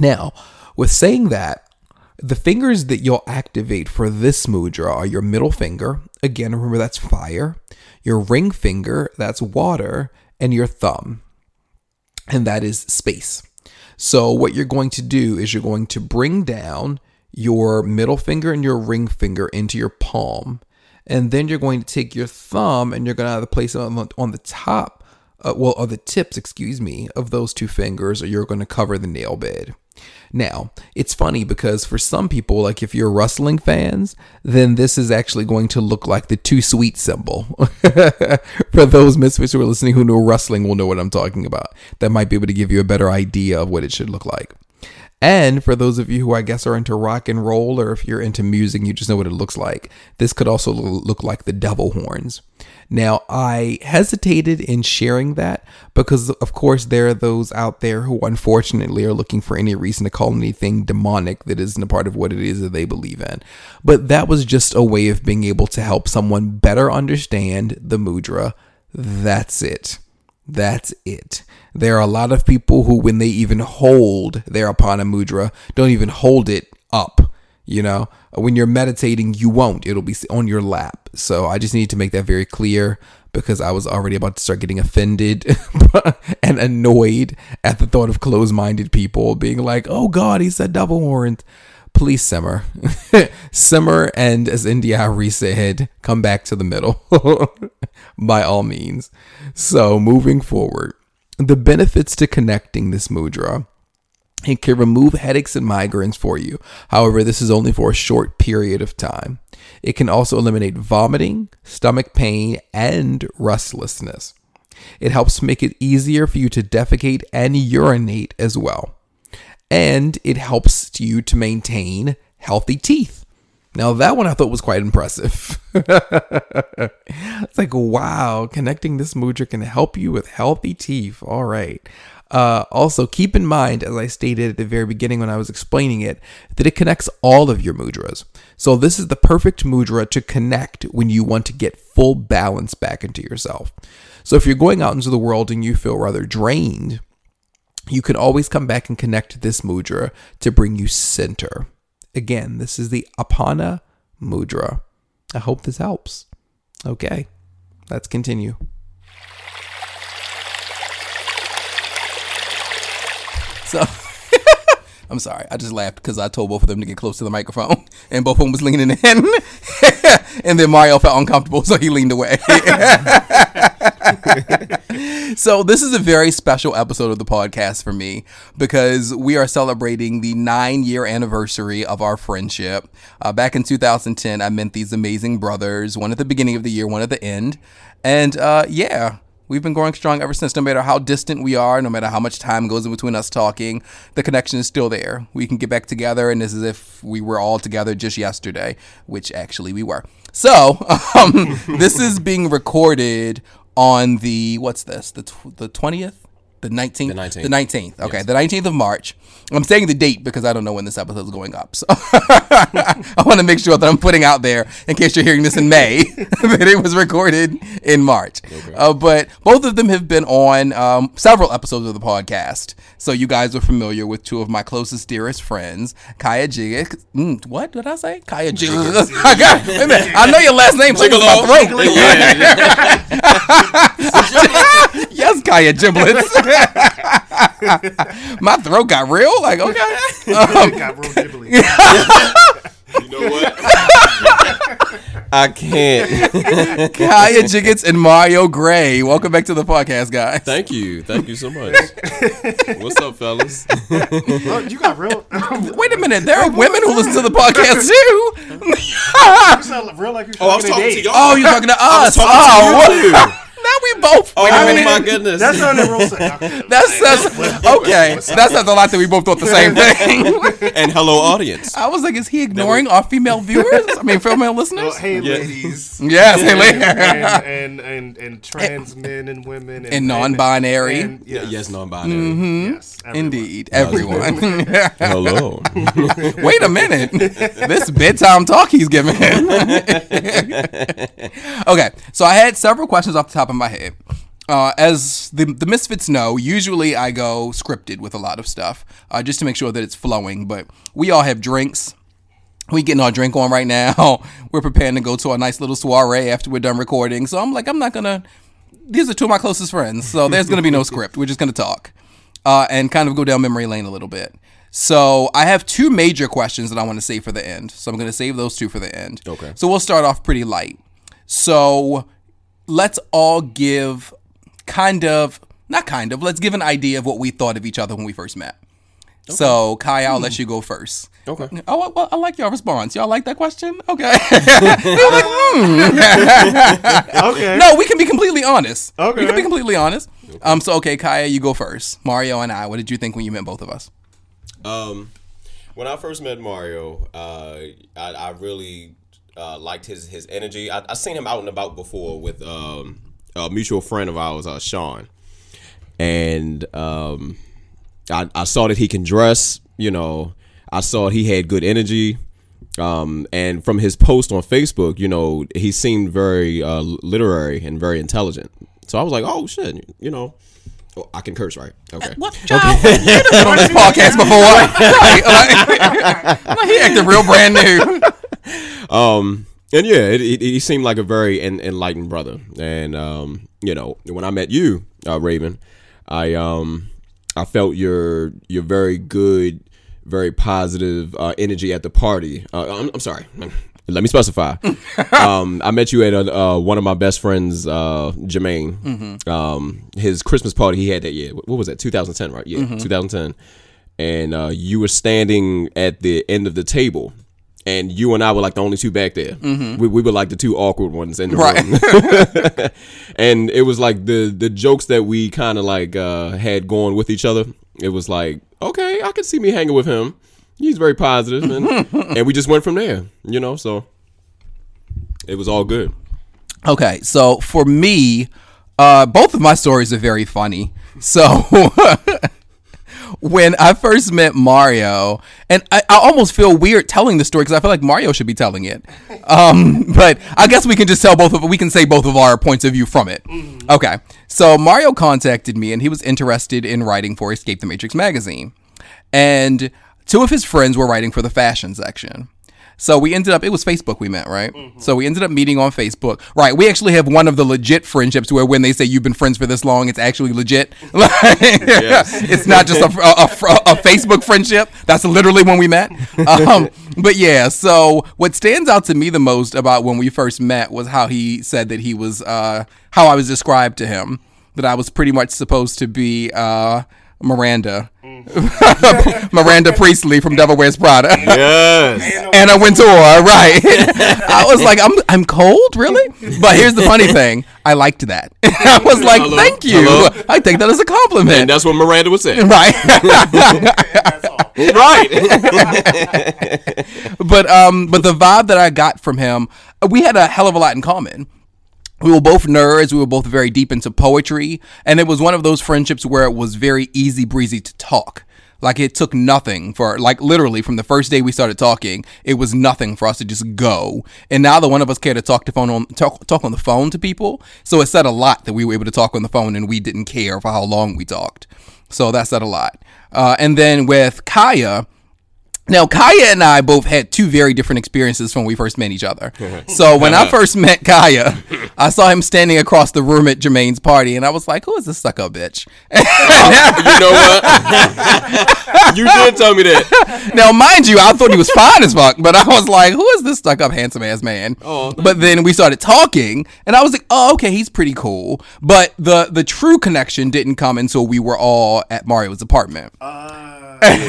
Now with saying that the fingers that you'll activate for this mudra are your middle finger. Again, remember that's fire. Your ring finger, that's water. And your thumb, and that is space. So, what you're going to do is you're going to bring down your middle finger and your ring finger into your palm. And then you're going to take your thumb and you're going to either place it on the, on the top, uh, well, or the tips, excuse me, of those two fingers, or you're going to cover the nail bed. Now, it's funny because for some people, like if you're wrestling fans, then this is actually going to look like the too sweet symbol. for those misfits who are listening who know wrestling will know what I'm talking about. That might be able to give you a better idea of what it should look like. And for those of you who I guess are into rock and roll, or if you're into music, you just know what it looks like. This could also look like the devil horns. Now, I hesitated in sharing that because, of course, there are those out there who unfortunately are looking for any reason to call anything demonic that isn't a part of what it is that they believe in. But that was just a way of being able to help someone better understand the mudra. That's it. That's it. There are a lot of people who, when they even hold their Apana Mudra, don't even hold it up. You know, when you're meditating, you won't. It'll be on your lap. So I just need to make that very clear because I was already about to start getting offended and annoyed at the thought of closed minded people being like, oh God, he said devil horns. Please simmer. simmer and, as India said, come back to the middle by all means. So, moving forward, the benefits to connecting this mudra it can remove headaches and migraines for you. However, this is only for a short period of time. It can also eliminate vomiting, stomach pain, and restlessness. It helps make it easier for you to defecate and urinate as well. And it helps you to maintain healthy teeth. Now, that one I thought was quite impressive. it's like, wow, connecting this mudra can help you with healthy teeth. All right. Uh, also, keep in mind, as I stated at the very beginning when I was explaining it, that it connects all of your mudras. So, this is the perfect mudra to connect when you want to get full balance back into yourself. So, if you're going out into the world and you feel rather drained, you can always come back and connect this mudra to bring you center. Again, this is the Apana Mudra. I hope this helps. Okay, let's continue. So I'm sorry. I just laughed because I told both of them to get close to the microphone, and both of them was leaning in, and then Mario felt uncomfortable, so he leaned away. so this is a very special episode of the podcast for me because we are celebrating the nine-year anniversary of our friendship. Uh, back in 2010, I met these amazing brothers. One at the beginning of the year, one at the end, and uh, yeah We've been growing strong ever since. No matter how distant we are, no matter how much time goes in between us talking, the connection is still there. We can get back together, and it's as if we were all together just yesterday, which actually we were. So, um, this is being recorded on the what's this? The tw- the twentieth the 19th? The 19th. The 19th. Okay, yes. the 19th of March. I'm saying the date because I don't know when this episode is going up. So I want to make sure that I'm putting out there, in case you're hearing this in May, that it was recorded in March. Okay. Uh, but both of them have been on um, several episodes of the podcast. So you guys are familiar with two of my closest, dearest friends, Caiya Jig. Mm, what did I say? Caiya Jig. I got, wait a minute. I know your last name. So my throat. Yes, Caiya Giblets. my throat got real. Like okay, um, got real giblets. you know what? I can't. Caiya Jiggetts and Mario Gray. Welcome back to the podcast, guys. Thank you. Thank you so much. What's up, fellas? Oh, you got real. Wait a minute, there are women who listen to the podcast too. you sound real like you're Oh, I was talking to talking to y'all. Oh, you're talking to I us. was talking oh, to you too. Now we both. Oh, Wait a my goodness. That sounded real. sick. That says okay. That says a lot that we both thought the same thing. and hello, audience. I was like, is he ignoring our female viewers? I mean, female listeners. Well, hey, Yeah. ladies. yes, hey, and, and, and and and trans men and women and, And non-binary. and- yes, Yes, non-binary. Mm-hmm. yes, everyone. Indeed, everyone. Hello. Wait a minute. This bedtime talk he's giving. okay, so I had several questions off the top of my head. Uh, as the, the Misfits know, usually I go scripted with a lot of stuff uh, just to make sure that it's flowing. But we all have drinks. We getting our drink on right now. We're preparing to go to a nice little soiree after we're done recording. So I'm like, I'm not gonna. These are two of my closest friends, so there's gonna be no script. We're just gonna talk uh, and kind of go down memory lane a little bit. So I have two major questions that I want to save for the end. So I'm going to save those two for the end. Okay. So we'll start off pretty light. So let's all give kind of not kind of let's give an idea of what we thought of each other when we first met. So Kai, I'll let you go first. Okay. Oh well, I like your response. Y'all like that question? Okay. You're like, hmm. Okay. No, we can be completely honest. Okay. We can be completely honest. Um. So okay, Caiya, you go first. Mario and I. What did you think when you met both of us? Um, when I first met Mario, uh, I, I really uh, liked his his energy. I, I seen him out and about before with um, a mutual friend of ours, uh, Sean, and um, I, I saw that he can dress. You know, I saw he had good energy. Um, and from his post on Facebook, you know, he seemed very uh, literary and very intelligent. So I was like, oh shit, you know, oh, I can curse, right? Okay. What child? You done been on this podcast before? Right, like, like, he acted real brand new. Um, and yeah, it, it, he seemed like a very en- enlightened brother. And um, you know, when I met you, uh, Raven, I um, I felt your your very good, very positive uh, energy at the party. Uh, I'm, I'm sorry. Let me specify. um, I met you at a, uh, one of my best friends, uh, Jermaine. Um, his Christmas party he had that year. What was that? 2010, right? Yeah, 2010. And uh, you were standing at the end of the table, and you and I were like the only two back there. We, we were like the two awkward ones in the Right. room. and it was like the the jokes that we kind of like uh, had going with each other. It was like, okay, I can see me hanging with him. He's very positive, and and we just went from there. You know, so it was all good. Okay, so for me, uh, both of my stories are very funny. So when I first met Mario, and I, I almost feel weird telling the story because I feel like Mario should be telling it. Um, but I guess we can just tell both of we can say both of our points of view from it. Okay, so Mario contacted me and he was interested in writing for Escape the Matrix magazine, and two of his friends were writing for the fashion section. So we ended up, it was Facebook we met, right? So we ended up meeting on Facebook. Right. We actually have one of the legit friendships where when they say you've been friends for this long, it's actually legit. Like, it's not just a, a, a- a Facebook friendship. That's literally when we met. Um, but yeah, so what stands out to me the most about when we first met was how he said that he was, uh, how I was described to him, that I was pretty much supposed to be, uh, Miranda. Miranda Priestly from Devil Wears Prada. Yes. Anna Wintour, right? I was like, I'm I'm cold, really? But here's the funny thing, I liked that. I was like, Hello? thank you. Hello? I take that as a and compliment, that's what Miranda was saying. right? right. but um, but the vibe that I got from him, we had a hell of a lot in common. We were both nerds. We were both very deep into poetry, and it was one of those friendships where it was very easy breezy to talk. Like it took nothing for like literally from the first day we started talking, it was nothing for us to just go. And now the one of us care to talk to phone on talk talk on the phone to people. So it said a lot that we were able to talk on the phone and we didn't care for how long we talked. So that said a lot. Uh, and then with Caiya, Now, Caiya and I both had two very different experiences when we first met each other. So when I first met Caiya, I saw him standing across the room at Jermaine's party, and I was like, "Who is this suck up bitch?" you know what? you did tell me that. now, mind you, I thought he was fine as fuck, but I was like, "Who is this stuck up handsome ass man?" Oh. but then we started talking, and I was like, "Oh, okay, he's pretty cool." But the the true connection didn't come until we were all at Mario's apartment. Uh. and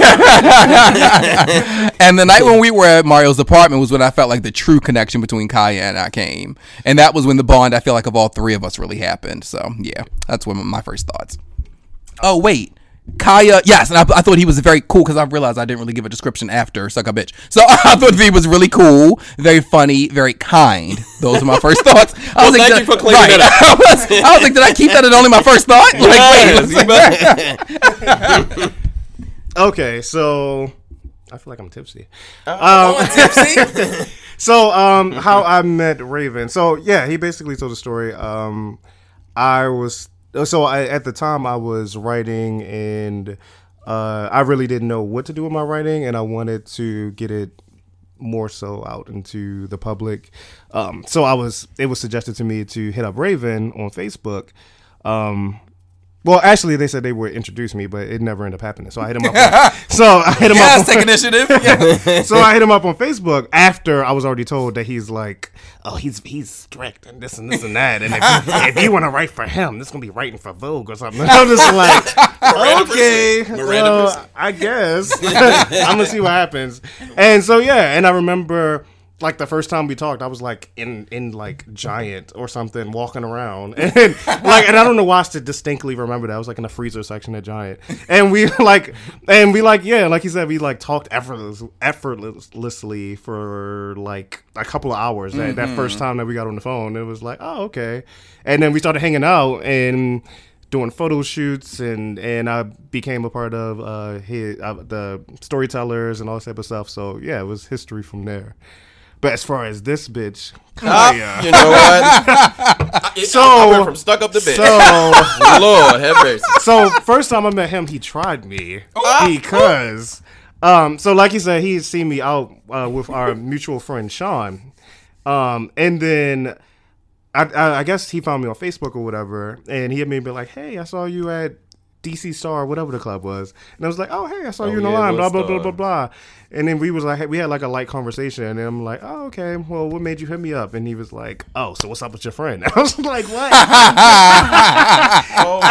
the night when we were at Mario's apartment was when I felt like the true connection between Caiya and I came. And that was when the bond I feel like of all three of us really happened. So yeah, that's when my first thoughts. Oh wait. Caiya, yes, and I, I thought he was very cool because I realized I didn't really give a description after Suck a Bitch. So I thought he was really cool, very funny, very kind. Those are my first thoughts. I Well, was like, thank did you for I- cleaning that I was, I was like, did I keep that at only my first thought? Like, wait, Yes, Okay, so I feel like I'm tipsy. Um, so um, how I met Raven. So yeah, he basically told the story. Um, I was so I, at the time I was writing and uh, I really didn't know what to do with my writing, and I wanted to get it more so out into the public. Um, so I was it was suggested to me to hit up Raven on Facebook. Um, well, actually, they said they would introduce me, but it never ended up happening. So I hit him up. so I hit him yes, up. take initiative. Yeah. so I hit him up on Facebook after I was already told that he's like, oh, he's he's strict and this and this and that, and if, if you want to write for him, this is gonna be writing for Vogue or something. I'm just like, okay, person. Miranda well, person. I guess I'm gonna see what happens. And so yeah, and I remember. Like the first time we talked, I was like in in like giant or something, walking around, and like, and I don't know why I still distinctly remember that. I was like in the freezer section at Giant, and we like, and we like, yeah, like you said, we like talked effortless, effortlessly for like a couple of hours. That, that first time that we got on the phone, it was like, oh okay, and then we started hanging out and doing photo shoots and and I became a part of uh, his, uh the storytellers and all that type of stuff. So yeah, it was history from there. But as far as this bitch, Caiya, You know what? So- I went from stuck up the bitch. so Lord have mercy. so first time I met him, he tried me Oh. because, um, so like you said, he had seen me out uh, with our mutual friend Sean, um, and then I, I, I guess he found me on Facebook or whatever, and he had me be like, "Hey, I saw you at." DC Star, whatever the club was, and I was like, "Oh, hey, I saw Oh, you in the yeah, line." it Blah blah blah blah blah. And then we was like, we had like a light conversation, and I'm like, "Oh, okay. Well, what made you hit me up?" And he was like, "Oh, so what's up with your friend?" I was like, "What?" Oh,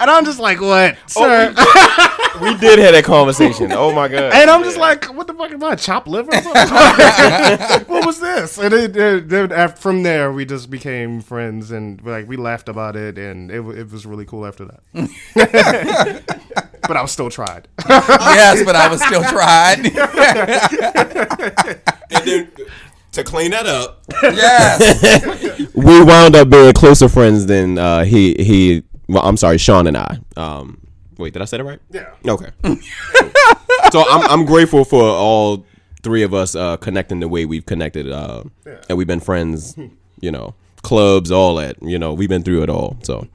and I'm just like, "What, oh, sir?" We did have that conversation. Oh my god. And I'm just like, what the fuck am I, chopped liver? or something? what was this? And it, it, then af- from there, we just became friends, and like we laughed about it, and it, it was really cool after that. But I was still tried. yes, but I was still tried. And then, to clean that up, yes. we wound up being closer friends than uh, he he. Well, I'm sorry, Sean and I. Um, wait, did I say that right? yeah. Okay. so I'm I'm grateful for all three of us uh, connecting the way we've connected, uh, and we've been friends. You know, clubs, all that. You know, we've been through it all. So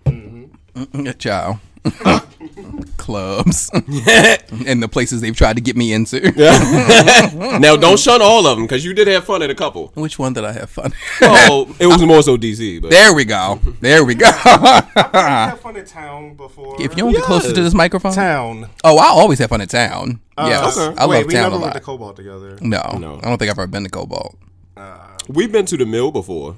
Ciao. Clubs and the places they've tried to get me into. now, don't shun all of them because you did have fun at a couple. Which one did I have fun? Oh, it was more so DC, but there we go. There we go. I had fun at town before. if you don't get closer to this microphone. town. Oh, I always have fun at town. Uh, yes, okay. I Wait, love we town never a went lot. to Cobalt together. no, No. I don't think I've ever been to Cobalt. Uh, we've been to the mill before.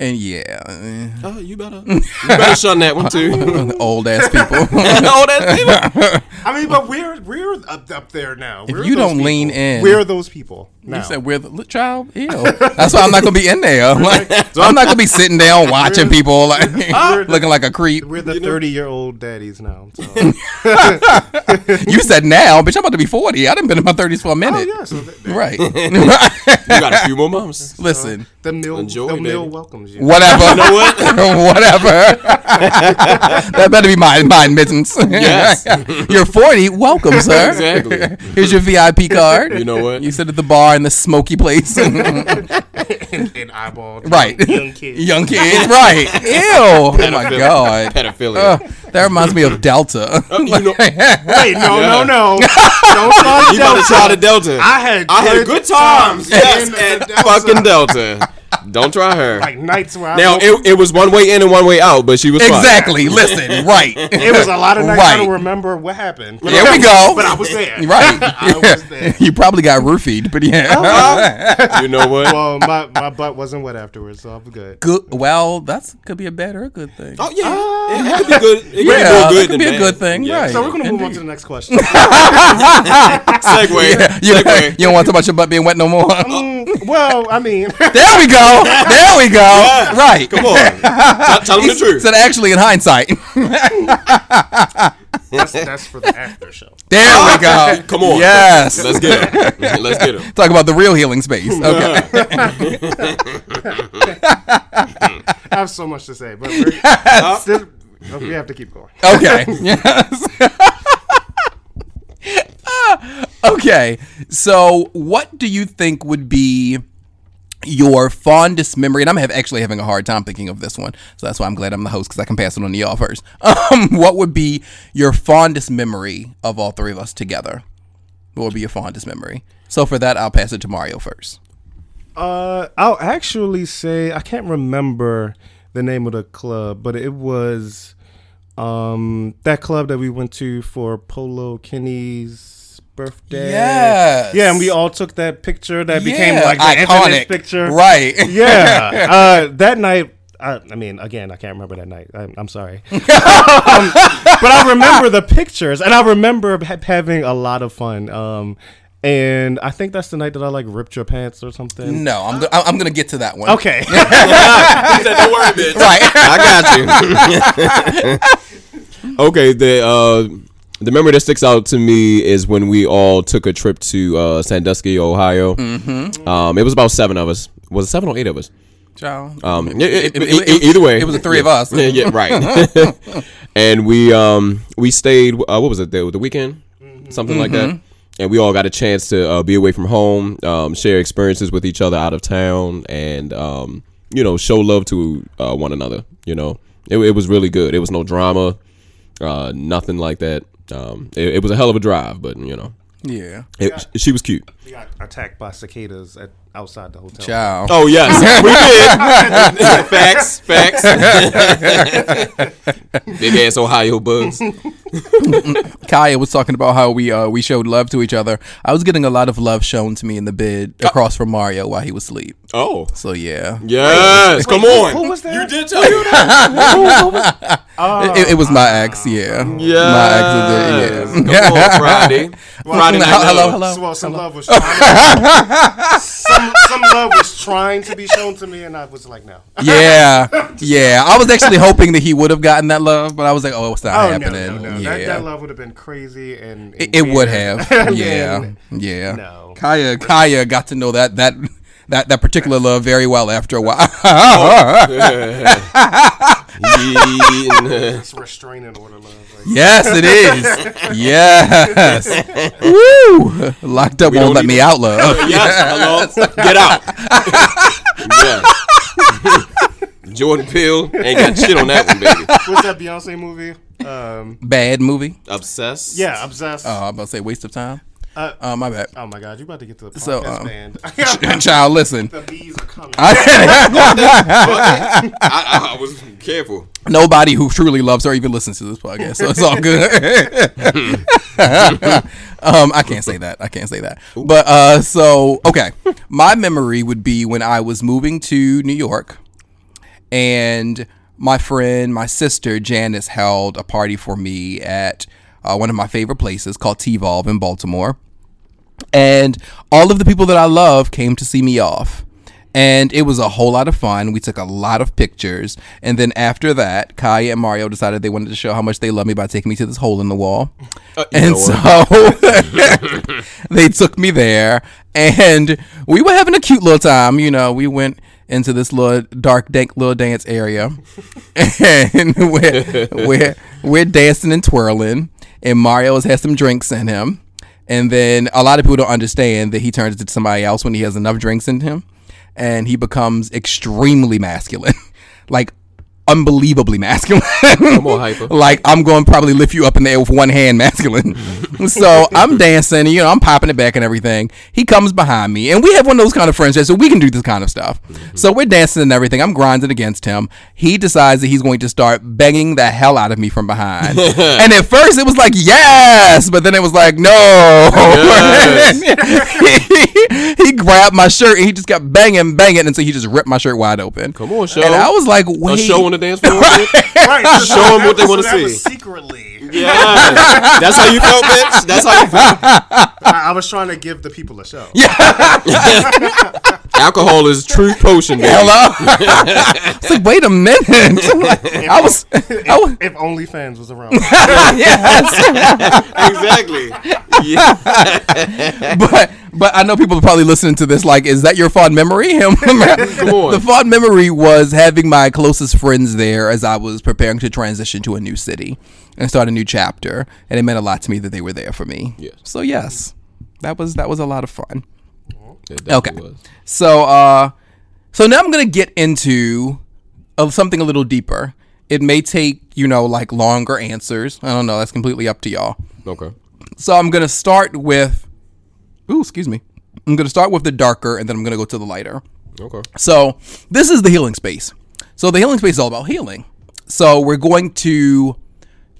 And yeah, Oh, you better you better shun that one too. old ass people. oh, that's people. I mean, but we're we're up, up there now. We're you don't lean in- We're those people. Now. You said we're the child. Ew. That's why I'm not gonna be in there. Like, I'm not gonna be sitting down watching people like looking like a creep. we're the thirty year old daddies now. So. You said now, bitch. I'm about to be 40. I didn't been in my 30s for a oh minute. yeah, so th- Right. You got a few more months. Listen, the mill, Enjoy, the mill baby. welcomes was you. Whatever. You know what? Whatever. that better be my my admittance. Yes. You're 40. Welcome, sir. Exactly. Here's your VIP card. You know what? You sit at the bar in the smoky place. in, in eyeball. right. Young kids. Young kids. Right. Ew. Oh my god. Pedophilia. Uh, that reminds me of Delta. you know, Wait, no, Yeah. no, no. Don't start you about to try the Delta. I had I had good times. Yes, in at Delta. fucking Delta. Don't try her. Like nights where I now woke- it, it was one way in and one way out, but she was fine. exactly. Listen. Right. it was a lot of nights I Right. don't remember what happened. But There we go. But I was there. Right. I was there. you probably got roofied, but yeah. You know what? Well, my, my butt wasn't wet afterwards, so I'm good. good. Well, that's could be a bad or a good thing. Oh yeah, it, it could be good. It could yeah, be more good could than be a bad. good thing, Yeah. right? So we're gonna move on to the next question. Segue. you, Segue. you don't want to talk about your butt being wet no more. Mm, well, I mean, there we go. There we go. Yeah. Right. Come on, tell, tell them the truth. So actually, in hindsight, that's, that's for the after show. there we go. Come on. Yes. Let's get him. Let's get him. Talk about the real healing space. Okay. I have so much to say, but we're, uh, this- oh, we have to keep going. Okay. Yes. okay. So, what do you think would be your fondest memory? And I'm have, actually having a hard time thinking of this one, so that's why I'm glad I'm the host because I can pass it on to y'all first. Um, what would be your fondest memory of all three of us together? What would be your fondest memory? So for that, I'll pass it to Mario first. Uh, I'll actually say I can't remember the name of the club, but it was um that club that we went to for Polo Kenny's birthday. Yes. Yeah, and we all took that picture that became like the iconic infamous picture. right? Yeah. uh, that night. I, I mean, again, I can't remember that night. I, I'm sorry, um, but I remember the pictures, and I remember ha- having a lot of fun. Um, and I think that's the night that I like ripped your pants or something. No, I'm go- I'm gonna get to that one. Okay. He said, "Don't worry, bitch." Right. I got you. okay, the uh, the memory that sticks out to me is when we all took a trip to uh, Sandusky, Ohio. Mm-hmm. Um, it was about seven of us. Was it seven or eight of us? Child. Um, It- it- it- it- it- either way, it was the three of us. Yeah, yeah, right. and we um we stayed. Uh, what was it? The, the weekend, something like Mm-hmm. that. And we all got a chance to uh, be away from home, um, share experiences with each other out of town, and um, you know, show love to uh, one another. You know, it, it was really good. It was no drama, uh, nothing like that. Um, it, it was a hell of a drive, but you know, Yeah. it, she was cute. We got attacked by cicadas at outside the hotel. Ciao. Oh yes, we did. facts, facts. Big ass Ohio bugs. Kaya was talking about how we uh, we showed love to each other. I was getting a lot of love shown to me in the bed across from Mario while he was asleep. Oh So yeah, yes, come on. who was that? You did tell you that. it, it was my oh. ex. Yeah, Yes. my ex. Did, yeah. Come on, Friday. Friday night. Hello, love. hello. Well, some love was trying. some, some love was trying to be shown to me, and I was like, no. yeah, yeah. I was actually hoping that he would have gotten that love, but I was like, oh, it's not Oh no, happening. no, no! Yeah, That, that love would have been crazy, and, and it, it would have. Yeah, then- yeah. No. Caiya, Caiya got to know that that. That, that particular love very well after a while. It's restraining order love. Like, Yes, it is. Yes. Woo! Locked up We won't don't let me even- out, love. yes, hello. Get out. yes. Jordan Peele ain't got shit on that one, baby. What's that Beyonce movie? Um, Bad movie. Obsessed. yeah, obsessed. Oh, I'm about to say waste of time. Uh, Oh, my bad. oh my God, you about to get to the podcast So, um, band? Child, listen. the bees are coming. I, I, I was careful. Nobody who truly loves her even listens to this podcast, so it's all good. um, I can't say that. I can't say that. But uh, so okay, my memory would be when I was moving to New York, and my friend, my sister Janice, held a party for me at uh, one of my favorite places called T-Volve in Baltimore. And all of the people that I love came to see me off. And it was a whole lot of fun. We took a lot of pictures. And then after that, Caiya and Mario decided they wanted to show how much they love me by taking me to this hole in the wall. Uh, and so they took me there. And we were having a cute little time. You know, we went into this little dark, dank little dance area, and we're we're we're dancing and twirling, and Mario has had some drinks in him, and then a lot of people don't understand that he turns into somebody else when he has enough drinks in him, and he becomes extremely masculine, like unbelievably masculine. Come on, hyper. like I'm going to probably lift you up in the air with one hand, masculine. Mm-hmm. so I'm dancing, you know, I'm popping it back and everything. He comes behind me, and we have one of those kind of friendships, so we can do this kind of stuff. Mm-hmm. So we're dancing and everything. I'm grinding against him. He decides that he's going to start banging the hell out of me from behind. and at first it was like yes, but then it was like no. he, he grabbed my shirt and he just kept banging, banging, and so he just ripped my shirt wide open. Come on, show. And I was like, a show on the dance floor. bitch? Right, so Show 'em that what they wanna so that was see. secretly. yeah, that's how you felt, bitch. That's how you felt. I, I was trying to give the people a show. Alcohol is true potion, baby. Hello. it's like, wait a minute. I was, I was, If OnlyFans was around. yes. Exactly. Yeah. but but I know people are probably listening to this. Like, is that your fond memory? Him. The fond memory was having my closest friends there as I was preparing to transition to a new city and start a new chapter, and it meant a lot to me that they were there for me. Yes. So yes, that was that was a lot of fun. Okay. was. So uh so now I'm gonna get into of something a little deeper. It may take, you know, like longer answers. I don't know, that's completely up to y'all. Okay. So I'm gonna start with Ooh, excuse me. I'm gonna start with the darker and then I'm gonna go to the lighter. Okay. So this is the healing space. So the healing space is all about healing. So we're going to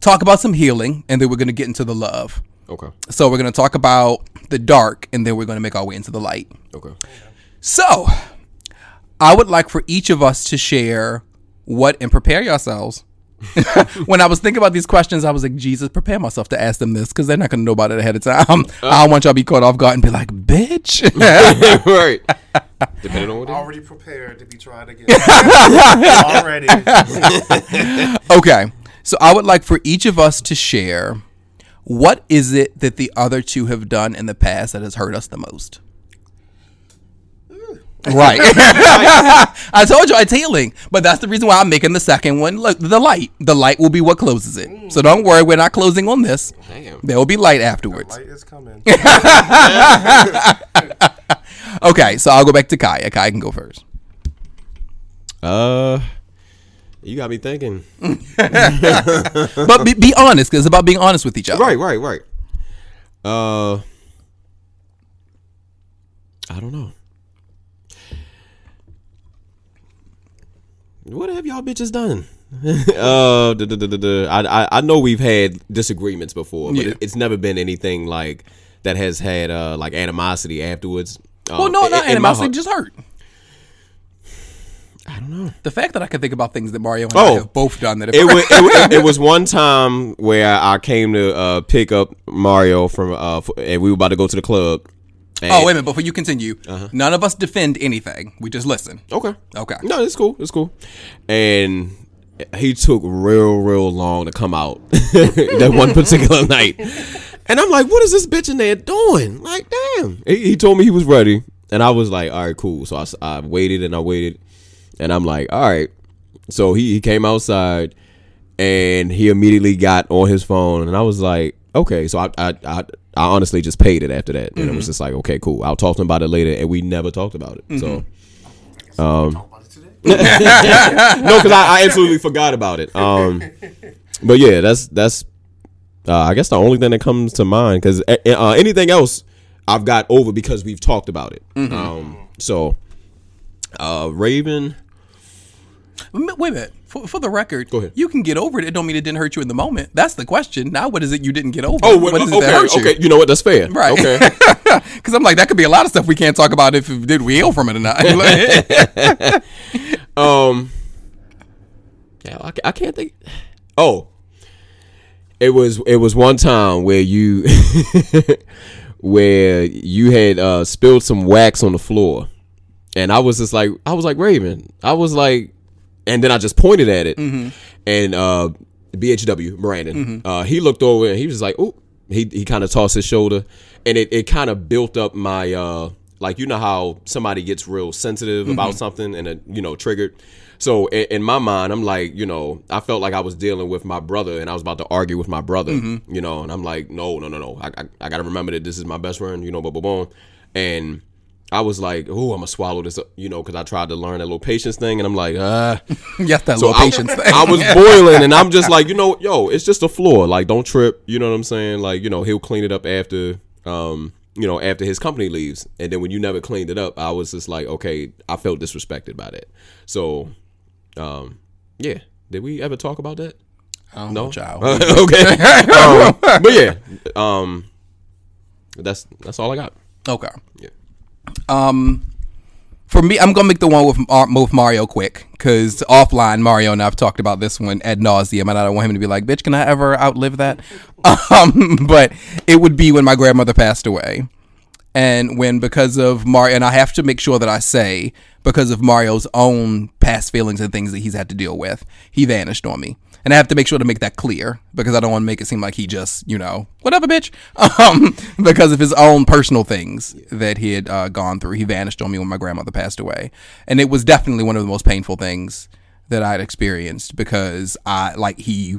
talk about some healing and then we're gonna get into the love. Okay. So we're gonna talk about the dark and then we're gonna make our way into the light. Okay. So, I would like for each of us to share what and prepare yourselves. when I was thinking about these questions, I was like, Jesus, prepare myself to ask them this because they're not going to know about it ahead of time. Uh. I don't want y'all to be caught off guard and be like, bitch. right. Depending on what it is. Already prepared to be tried again. Already. okay. So, I would like for each of us to share what is it that the other two have done in the past that has hurt us the most? Right. I told you it's healing, but that's the reason why I'm making the second one. Look, the light. The light will be what closes it. So don't worry, we're not closing on this. Damn. There will be light afterwards. Light is coming. Okay, so I'll go back to Caiya. Caiya can go first. Uh, you got me thinking. But be, be honest, because it's about being honest with each other. Right, right, right. Uh, I don't know. What have y'all bitches done? uh, duh, duh, duh. I, I I know we've had disagreements before, but Yeah. it, it's never been anything like that has had uh like animosity afterwards. Well, Um, no, not in animosity, heart- just hurt. I don't know. The fact that I can think about things that Mario and I Oh. have both done that have it was, it, it was one time where I came to uh, pick up Mario from, uh, and we were about to go to the club. And- Oh, wait a minute. Before you continue, Uh-huh. none of us defend anything. We just listen. Okay. Okay. No, it's cool. It's cool. And he took real, real long to come out that one particular night. And I'm like, what is this bitch in there doing? Like, damn. He, he told me he was ready. And I was like, all right, cool. So I waited and I waited. And I'm like, all right. So he, he came outside and he immediately got on his phone. And I was like, okay. So I, I, I, I honestly just paid it after that. And it was just like, okay, cool. I'll talk to him about it later. And we never talked about it. So. Talk about it today. no, because I, I absolutely forgot about it. Um, but yeah, that's that's uh, I guess the only thing that comes to mind because uh, anything else I've got over because we've talked about it. Um, so uh, Raven, M- Wait a minute. For, for the record, Go ahead. you can get over it. It don't mean it didn't hurt you in the moment. That's the question. Now, what is it you didn't get over? oh, what what, is it okay, that hurt you? okay, you know what? That's fair. Right. Okay. Because I'm like, that could be a lot of stuff we can't talk about if did we heal from it or not. Um, yeah, I, I can't think. Oh, it was it was one time where you where you had uh, spilled some wax on the floor, and I was just like, I was like Raven, I was like, and then I just pointed at it, and uh, BHW Brandon, uh, he looked over and he was like, oh, he he kind of tossed his shoulder, and it it kind of built up my uh like you know how somebody gets real sensitive about something and it, you know triggered. So in, in my mind, I'm like, you know, I felt like I was dealing with my brother and I was about to argue with my brother, you know, and I'm like, no, no, no, no, I, I, I got to remember that this is my best friend, you know, boom, boom, boom, and. I was like, "Oh, I'm gonna swallow this," you know, because I tried to learn that little patience thing, and I'm like, "Uh." yes, that So little I, patience thing. I was boiling, and I'm just like, you know, yo, it's just a floor. Like, don't trip. You know what I'm saying? Like, you know, he'll clean it up after, um, you know, after his company leaves. And then when you never cleaned it up, I was just like, okay, I felt disrespected by that. So, um, yeah. Did we ever talk about that? No, know, child. okay. um, but yeah, um, that's that's all I got. okay. Yeah. Um, for me, I'm gonna make the one with Mar- with Mario quick because offline Mario and I've talked about this one ad nauseum, and I don't want him to be like, "Bitch, can I ever outlive that?" Um, but it would be when my grandmother passed away, and when because of Mario, and I have to make sure that I say because of Mario's own past feelings and things that he's had to deal with, he vanished on me. And I have to make sure to make that clear because I don't want to make it seem like he just, you know, whatever, bitch. Um, because of his own personal things that he had uh, gone through, he vanished on me when my grandmother passed away, and it was definitely one of the most painful things that I'd experienced because I like he.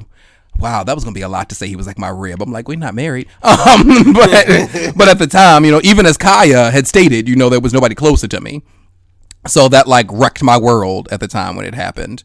Wow, that was gonna be a lot to say. He was like my rib. I'm like, we're not married. Um, but but at the time, you know, even as Caiya had stated, you know, there was nobody closer to me. So that like wrecked my world at the time when it happened.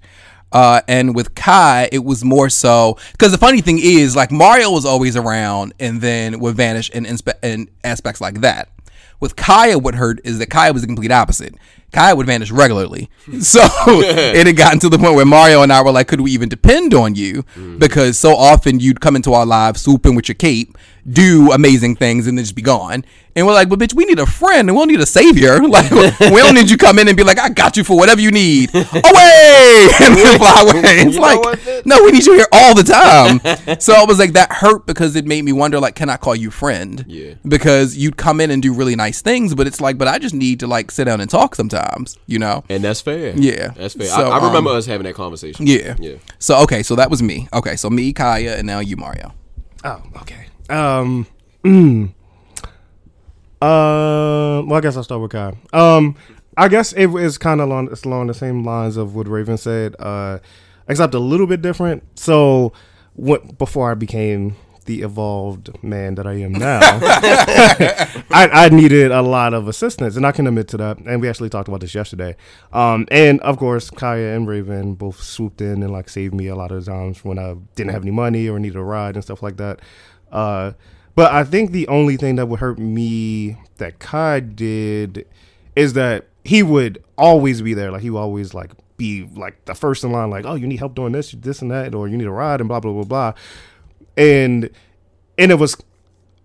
Uh, and with Kai, it was more so because the funny thing is, like Mario was always around, and then would vanish in, inspe- in aspects like that. With Caiya, what hurt is that Caiya was the complete opposite. Caiya would vanish regularly, so it had gotten to the point where Mario and I were like, "Could we even depend on you?" Because so often you'd come into our lives, swooping with your cape, do amazing things, and then just be gone. And we're like, "But bitch, we need a friend, and we don't need a savior. Like, we don't need you come in and be like, I got you for whatever you need. Away and then fly away. It's You like, no, we need you here all the time. so I was like, that hurt because it made me wonder, like, can I call you friend? Yeah. Because you'd come in and do really nice things, but it's like, but I just need to like sit down and talk sometimes, you know? And that's fair. Yeah. That's fair. So, I, I remember um, us having that conversation. Yeah. Yeah. So okay, so that was me. Okay, so me, Caiya, and now you, Mario. Oh, okay. Um, mm. uh, well, I guess I'll start with Kai. Um, I guess it was kind of along, along the same lines of what Raven said, uh, except a little bit different. So, what before I became the evolved man that I am now, I, I needed a lot of assistance, and I can admit to that. And we actually talked about this yesterday. Um, and of course, Caiya and Raven both swooped in and like saved me a lot of times when I didn't have any money or needed a ride and stuff like that. Uh, but I think the only thing that would hurt me that Kai did is that he would always be there. Like he would always like be like the first in line, like, oh, you need help doing this, this and that, or you need a ride and blah blah blah blah. And and it was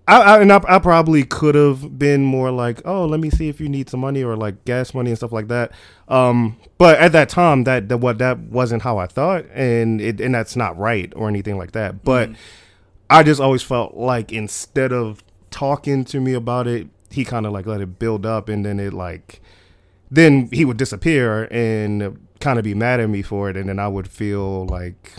I, I and I, I probably could have been more like, oh, let me see if you need some money or like gas money and stuff like that. Um, but at that time, that that what that wasn't how I thought, and it and that's not right or anything like that. But I just always felt like instead of talking to me about it, he kind of like let it build up, and then it like then he would disappear and kind of be mad at me for it, and then I would feel like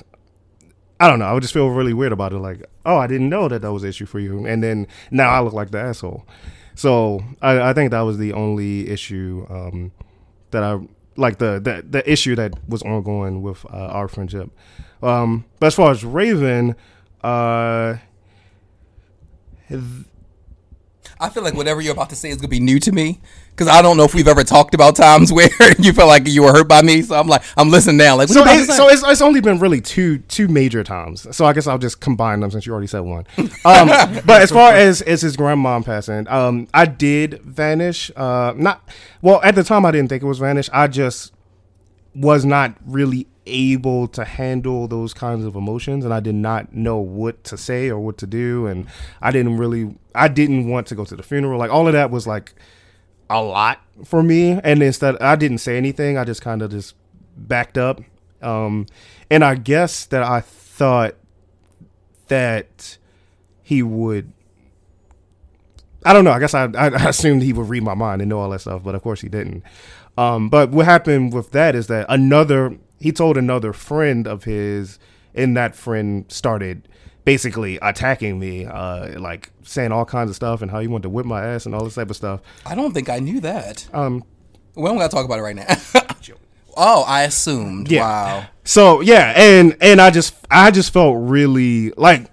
I don't know. I would just feel really weird about it. Like, oh, I didn't know that that was an issue for you, and then now I look like the asshole. So I, I think that was the only issue um, that I like the, the the issue that was ongoing with uh, our friendship. Um, but as far as Raven, uh, I feel like whatever you're about to say is gonna be new to me because I don't know if we've ever talked about times where you felt like you were hurt by me. So I'm like, I'm listening now. Like, so you about it, to say? so it's, it's only been really two two major times. So I guess I'll just combine them since you already said one. Um, but as far as as his grandmom passing, um, I did vanish. Uh, not well at the time. I didn't think it was vanish. I just was not really able to handle those kinds of emotions and I did not know what to say or what to do and I didn't really I didn't want to go to the funeral like all of that was like a lot for me and instead I didn't say anything I just kind of just backed up um and I guess that I thought that he would I don't know. I guess I, I assumed he would read my mind and know all that stuff, but of course he didn't. Um, but what happened with that is that another he told another friend of his, and that friend started basically attacking me, uh, like saying all kinds of stuff and how he wanted to whip my ass and all this type of stuff. I don't think I knew that. Um, We don't got to talk about it right now. oh, I assumed. Yeah. Wow. So yeah, and and I just I just felt really like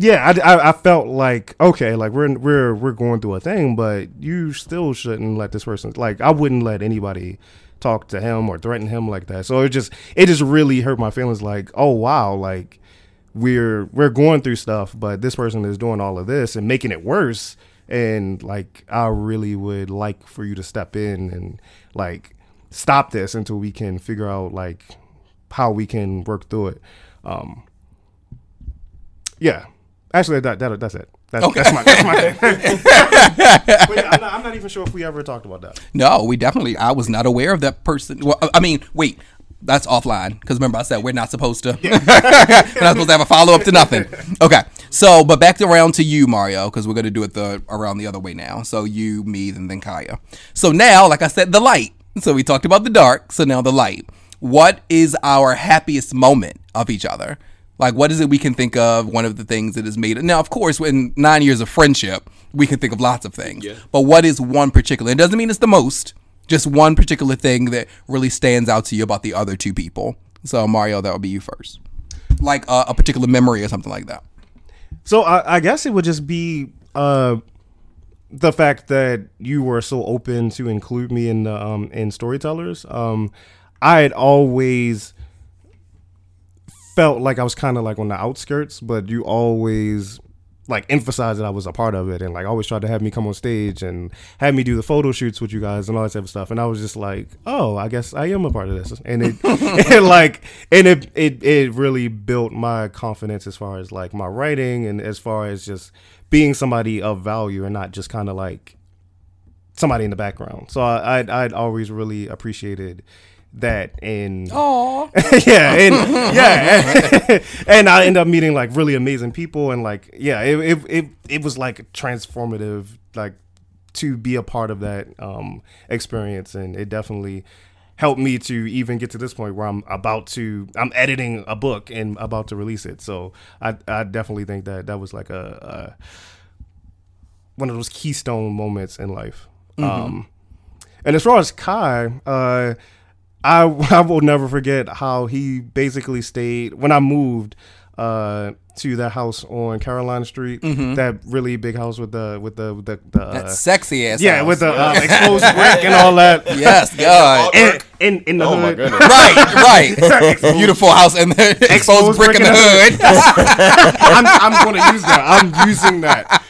yeah, I, I, I felt like okay, like we're we're we're going through a thing, but you still shouldn't let this person like I wouldn't let anybody talk to him or threaten him like that. So it just it just really hurt my feelings. Like oh wow, like we're we're going through stuff, but this person is doing all of this and making it worse. And like I really would like for you to step in and like stop this until we can figure out like how we can work through it. Um, yeah, actually, that, that that's it. That's, that's my that's my thing. I'm, not, I'm not even sure if we ever talked about that. No, we definitely. I was not aware of that person. Well, uh, I mean, wait, that's offline because remember I said we're not supposed to. we're not supposed to have a follow up to nothing. Okay, so but back around to you, Mario, because we're gonna do it the around the other way now. So you, me, and then Caiya. So now, like I said, the light. So we talked about the dark. So now the light. What is our happiest moment of each other? Like, what is it we can think of? One of the things that has made it. Now, of course, in nine years of friendship, we can think of lots of things. But what is one particular? It doesn't mean it's the most. Just one particular thing that really stands out to you about the other two people. So, Mario, that would be you first. Like uh, a particular memory or something like that. So I, I guess it would just be uh, the fact that you were so open to include me in the um, in storytellers. Um, I had always felt like I was kind of like on the outskirts, but you always like emphasized that I was a part of it and like always tried to have me come on stage and have me do the photo shoots with you guys and all that type of stuff. And I was just like, oh, I guess I am a part of this. And it, and like, and it, it, it really built my confidence as far as like my writing and as far as just being somebody of value and not just kind of like somebody in the background. So I, I'd, I'd always really appreciated that and Oh, yeah, and yeah, and I end up meeting like really amazing people, and like yeah, it it it, it was like transformative, like to be a part of that um, experience, and it definitely helped me to even get to this point where I'm about to I'm editing a book and about to release it. So I I definitely think that that was like a, a one of those keystone moments in life. Um, and as far as Kai, uh, I I will never forget how he basically stayed when I moved uh, to that house on Carolina Street, that really big house with the with the the, the uh, that sexy ass. yeah house. with the uh, exposed brick and all that. yes, God. In, in, in the Oh hood. goodness. right, right. Beautiful house and the exposed brick in the hood. I'm, I'm going to use that. I'm using that.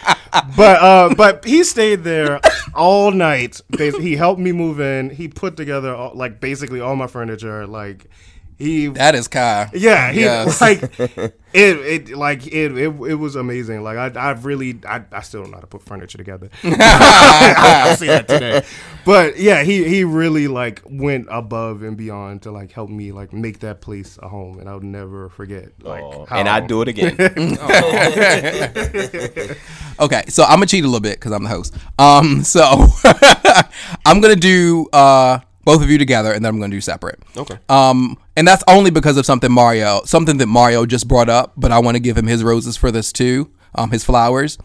But uh, but he stayed there all night. He helped me move in. He put together all, like basically all my furniture. Like he That is Kai. Yeah, he Yes. like it. It like it. It, it was amazing. Like I, I really, I, I still don't know how to put furniture together. I'll say that today. But yeah, he he really like went above and beyond to like help me like make that place a home, and I'll never forget. Like, Aw. how, and I'd do it again. Okay, so I'm gonna cheat a little bit because I'm the host. Um, so I'm gonna do uh both of you together, and then I'm gonna do separate. Okay. Um, and that's only because of something Mario, something that Mario just brought up. But I want to give him his roses for this too. Um, his flowers.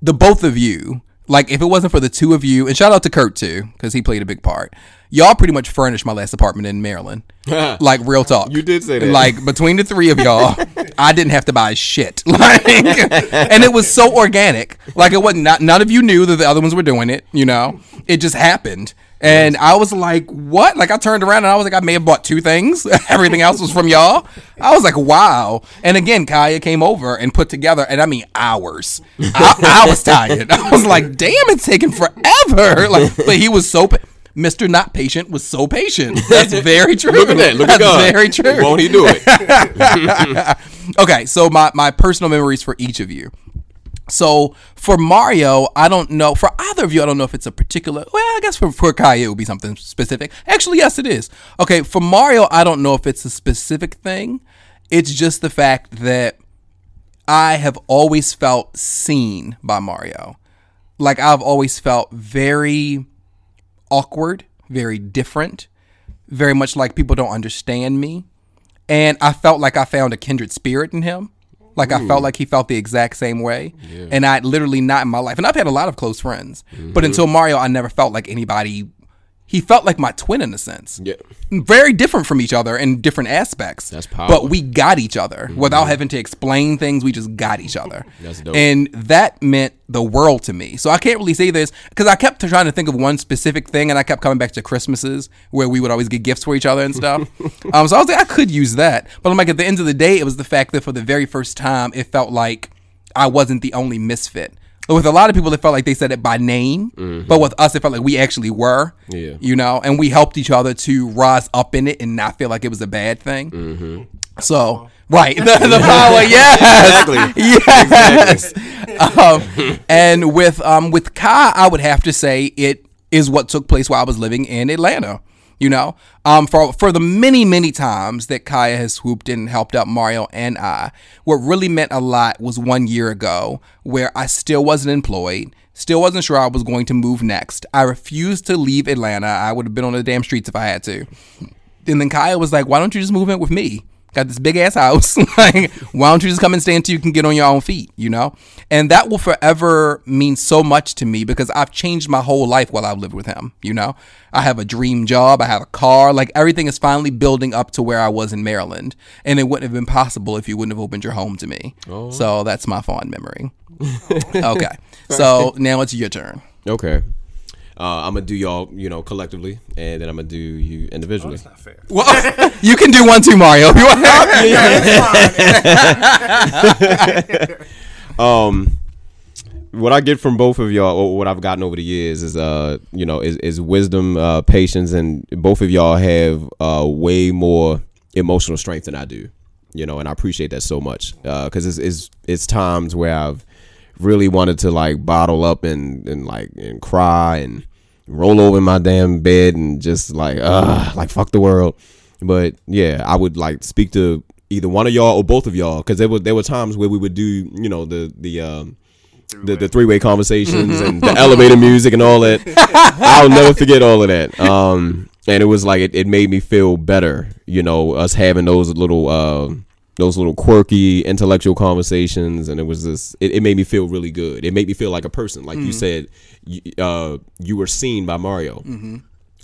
The both of you, like if it wasn't for the two of you, and shout out to Kurt too, because he played a big part. Y'all pretty much furnished my last apartment in Maryland. like real talk. You did say that. Like between the three of y'all, I didn't have to buy shit. Like, and it was so organic. Like it wasn't. Not, none of you knew that the other ones were doing it. You know, it just happened. And I was like, what? Like I turned around and I was like, I may have bought two things. Everything else was from y'all. I was like, wow. And again, Caiya came over and put together, and I mean hours. I, I was tired. I was like, damn, it's taking forever. Like, but he was so. Pa- Mr. Not Patient was so patient. That's very true. Look at that. Look at That's God. very true. Won't he do it? Okay, so my my personal memories for each of you. So for Mario, I don't know. For either of you, I don't know if it's a particular. Well, I guess for for Kai, it would be something specific. Actually, yes, it is. Okay, for Mario, I don't know if it's a specific thing. It's just the fact that I have always felt seen by Mario. Like I've always felt very awkward, very different, very much like people don't understand me. And I felt like I found a kindred spirit in him. Like I felt like he felt the exact same way, and I literally not in my life. And I've had a lot of close friends, but mm-hmm. until Mario, I never felt like anybody. He felt like my twin in a sense. Yeah. Very different from each other in different aspects. That's powerful. But we got each other without having to explain things. We just got each other. That's dope. And that meant the world to me. So I can't really say this because I kept trying to think of one specific thing, and I kept coming back to Christmases where we would always get gifts for each other and stuff. um, so I was like, I could use that, but I'm like, at the end of the day, it was the fact that for the very first time, it felt like I wasn't the only misfit. With a lot of people, it felt like they said it by name, but with us, it felt like we actually were. Yeah. You know, and we helped each other to rise up in it and not feel like it was a bad thing. So, right, the, the power, yes, exactly. yes. Um, and with um, with Kai, I would have to say it is what took place while I was living in Atlanta. You know, um, for for the many many times that Caiya has swooped in and helped out Mario and I, what really meant a lot was one year ago where I still wasn't employed, still wasn't sure I was going to move next. I refused to leave Atlanta. I would have been on the damn streets if I had to. And then Caiya was like, "Why don't you just move in with me? Got this big ass house. like, why don't you just come and stay until you can get on your own feet? You know." And that will forever mean so much to me because I've changed my whole life while I've lived with him. You know, I have a dream job. I have a car. Like everything is finally building up to where I was in Maryland, and it wouldn't have been possible if you wouldn't have opened your home to me. Oh. So that's my fond memory. okay, so now it's your turn. Okay. Uh, I'm gonna do y'all, you know, collectively, and then I'm gonna do you individually. That's not fair. Well, you can do one too, Mario. If you want. um what I get from both of y'all, or what I've gotten over the years, is uh, you know, is, is wisdom, uh, patience, and both of y'all have uh, way more emotional strength than I do. You know, and I appreciate that so much because it's, it's it's times where I've really wanted to like bottle up and and like and cry and roll over in my damn bed and just like uh like fuck the world. But yeah, I would like speak to either one of y'all or both of y'all because there were there were times where we would do you know the the um the, the three way conversations and the elevator music and all that. I'll never forget all of that. Um, and it was like it, it made me feel better, you know, us having those little uh, those little quirky intellectual conversations, and it was this. It, it made me feel really good. It made me feel like a person, like you said. You, uh, you were seen by Mario.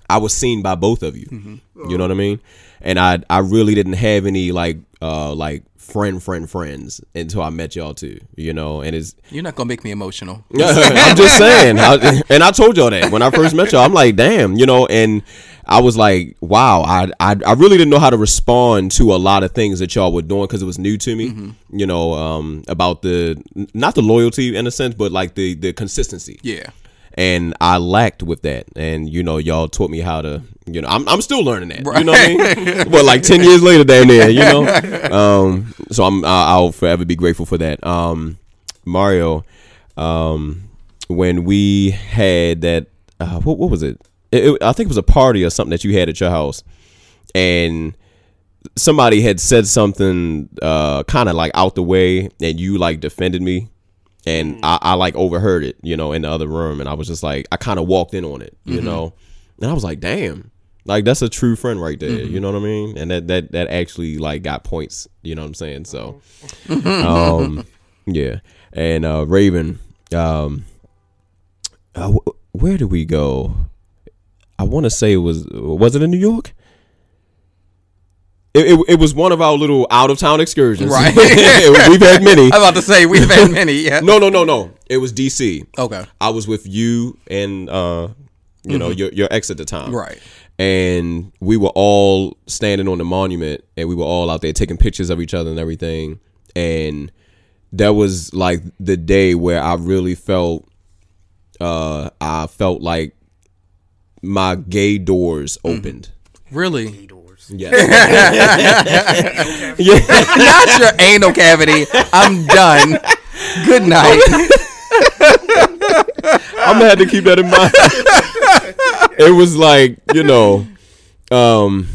I was seen by both of you. You know what I mean? And I I really didn't have any like uh like friend friend friends until I met y'all too. You know, and it's You're not gonna make me emotional. I'm just saying. I, and I told y'all that when I first met y'all. I'm like, damn, you know, and I was like, wow, I, I, I really didn't know how to respond to a lot of things that y'all were doing because it was new to me. You know, um, about the not the loyalty in a sense, but like the the consistency Yeah. and I lacked with that. And you know, y'all taught me how to. You know, I'm I'm still learning that. You know what I mean? but like ten years later, damn near. You know, um, so I'm I'll forever be grateful for that. Um, Mario, um, when we had that, uh, what what was it? It, it? I think it was a party or something that you had at your house, and somebody had said something uh kind of like out the way and you like defended me. And I, I like overheard it you know in the other room. And i was just like i kind of walked in on it you know? And i was like damn. Like that's a true friend right there you know what i mean? And that that that actually like got points you know what i'm saying? So um yeah. And uh raven um uh, wh- where do we go i want to say it was was it in new york it, it, it was one of our little out of town excursions. Right. We've had many. I was about to say we've had many. Yeah. No, no, no, no. It was DC. Okay. I was with you and uh, you know your your ex at the time. Right. And we were all standing on the monument, and we were all out there taking pictures of each other and everything. And that was like the day where I really felt. Uh, I felt like my gay doors opened. Really? Yes. Not your anal cavity. I'm done. Good night. I'm gonna have to keep that in mind. it was like you know, um,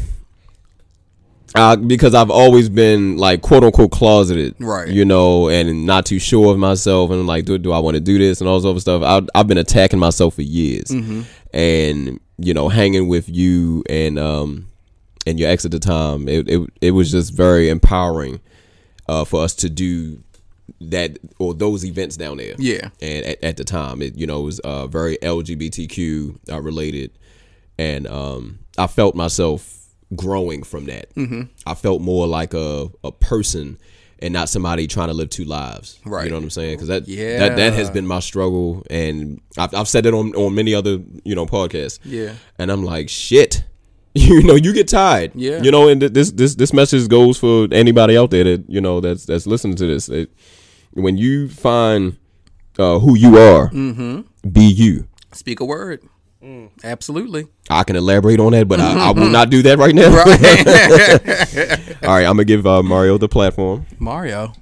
uh, because I've always been like quote unquote closeted, Right. You know, and not too sure of myself, and like, do do I want to do this and all this other stuff? I, I've been attacking myself for years, and you know, hanging with you and um and your ex at the time, it it, it was just very empowering uh, for us to do that or those events down there. Yeah. and at, at the time, it you know it was uh, very LGBTQ uh, related, and um, I felt myself growing from that. Mm-hmm. I felt more like a a person. And not somebody trying to live two lives, Right. You know what I'm saying? Because that, Yeah. that that has been my struggle, and I've, I've said it on on many other you know podcasts. Yeah. and I'm like, shit, you know, you get tired. Yeah. you know, and th- this this this message goes for anybody out there that you know that's that's listening to this. It, when you find uh, who you are, be you. Speak a word. Absolutely. I can elaborate on that, but I, I will not do that right now. All right, I'm gonna give uh, Mario the platform. Mario.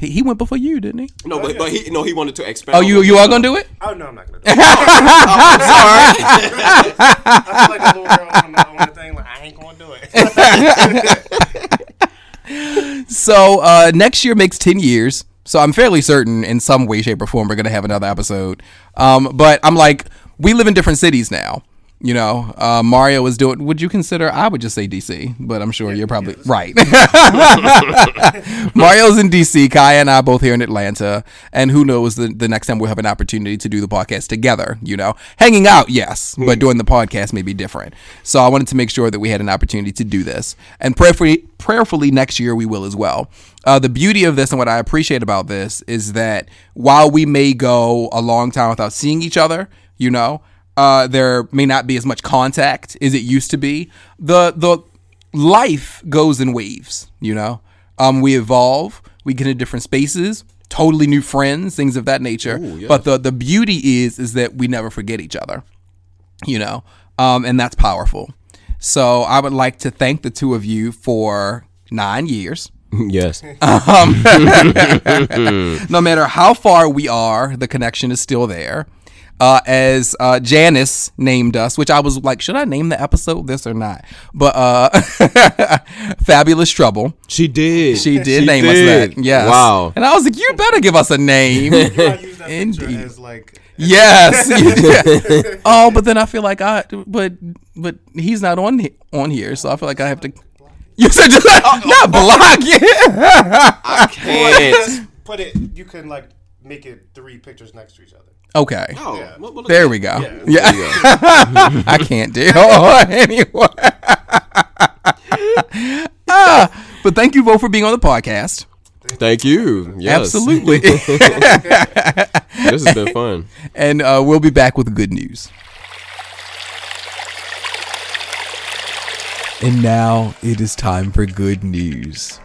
He, he went before you, didn't he? No, but, but he no, he wanted to expand. Oh, you you are gonna do it? Oh no, I'm not gonna do it. Sorry. I feel like a little girl on the, on the thing. Like I ain't gonna do it. So uh, next year makes ten years. So I'm fairly certain, in some way, shape, or form, we're gonna have another episode. Um, but I'm like, we live in different cities now. You know, uh, Mario is doing. Would you consider? I would just say DC, but I'm sure you're probably right. Mario's in DC. Caiya and I both here in Atlanta, and who knows the the next time we'll have an opportunity to do the podcast together. You know, hanging out, yes, but doing the podcast may be different. So I wanted to make sure that we had an opportunity to do this, and prayerfully, prayerfully next year we will as well. Uh, the beauty of this and what I appreciate about this is that while we may go a long time without seeing each other, you know, uh, there may not be as much contact as it used to be. The the life goes in waves, you know. Um, we evolve, we get into different spaces, totally new friends, things of that nature. But the the beauty is is that we never forget each other, you know, um, and that's powerful. So I would like to thank the two of you for nine years. yes, no matter how far we are, the connection is still there. Uh, as uh, Janice named us, which I was like, should I name the episode this or not? But uh, Fabulous Trouble. she did. She did name did. us that. Yes. Wow. And I was like, you better give us a name. I use that picture Indeed. as like yes. Oh, but then I feel like I, but but he's not on on here, so I feel like I have to. You said just not block. Yeah. Can't. put it. You can like make it three pictures next to each other. Okay. Oh, Yeah. well, well, There we go. Yeah. Yeah. I can't deal anyway. ah, but thank you both for being on the podcast. Thank you. Yes. Absolutely. this has been fun. and uh, we'll be back with good news. And now it is time for good news.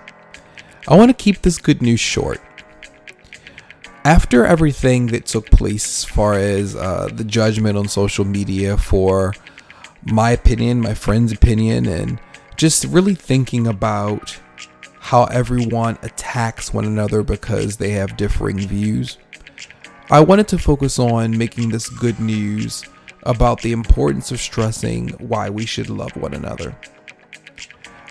I want to keep this good news short. After everything that took place, as far as uh, the judgment on social media for my opinion, my friend's opinion, and just really thinking about how everyone attacks one another because they have differing views, I wanted to focus on making this good news about the importance of stressing why we should love one another.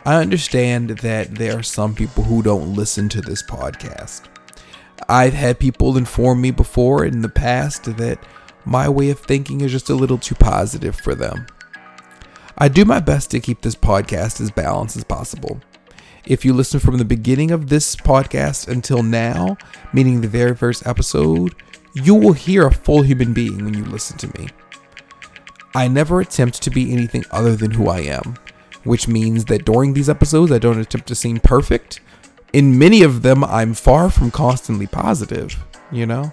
I understand that there are some people who don't listen to this podcast. I've had people inform me before in the past that my way of thinking is just a little too positive for them. I do my best to keep this podcast as balanced as possible. If you listen from the beginning of this podcast until now, meaning the very first episode, you will hear a full human being when you listen to me. I never attempt to be anything other than who I am, which means that during these episodes, I don't attempt to seem perfect. In many of them, I'm far from constantly positive, you know?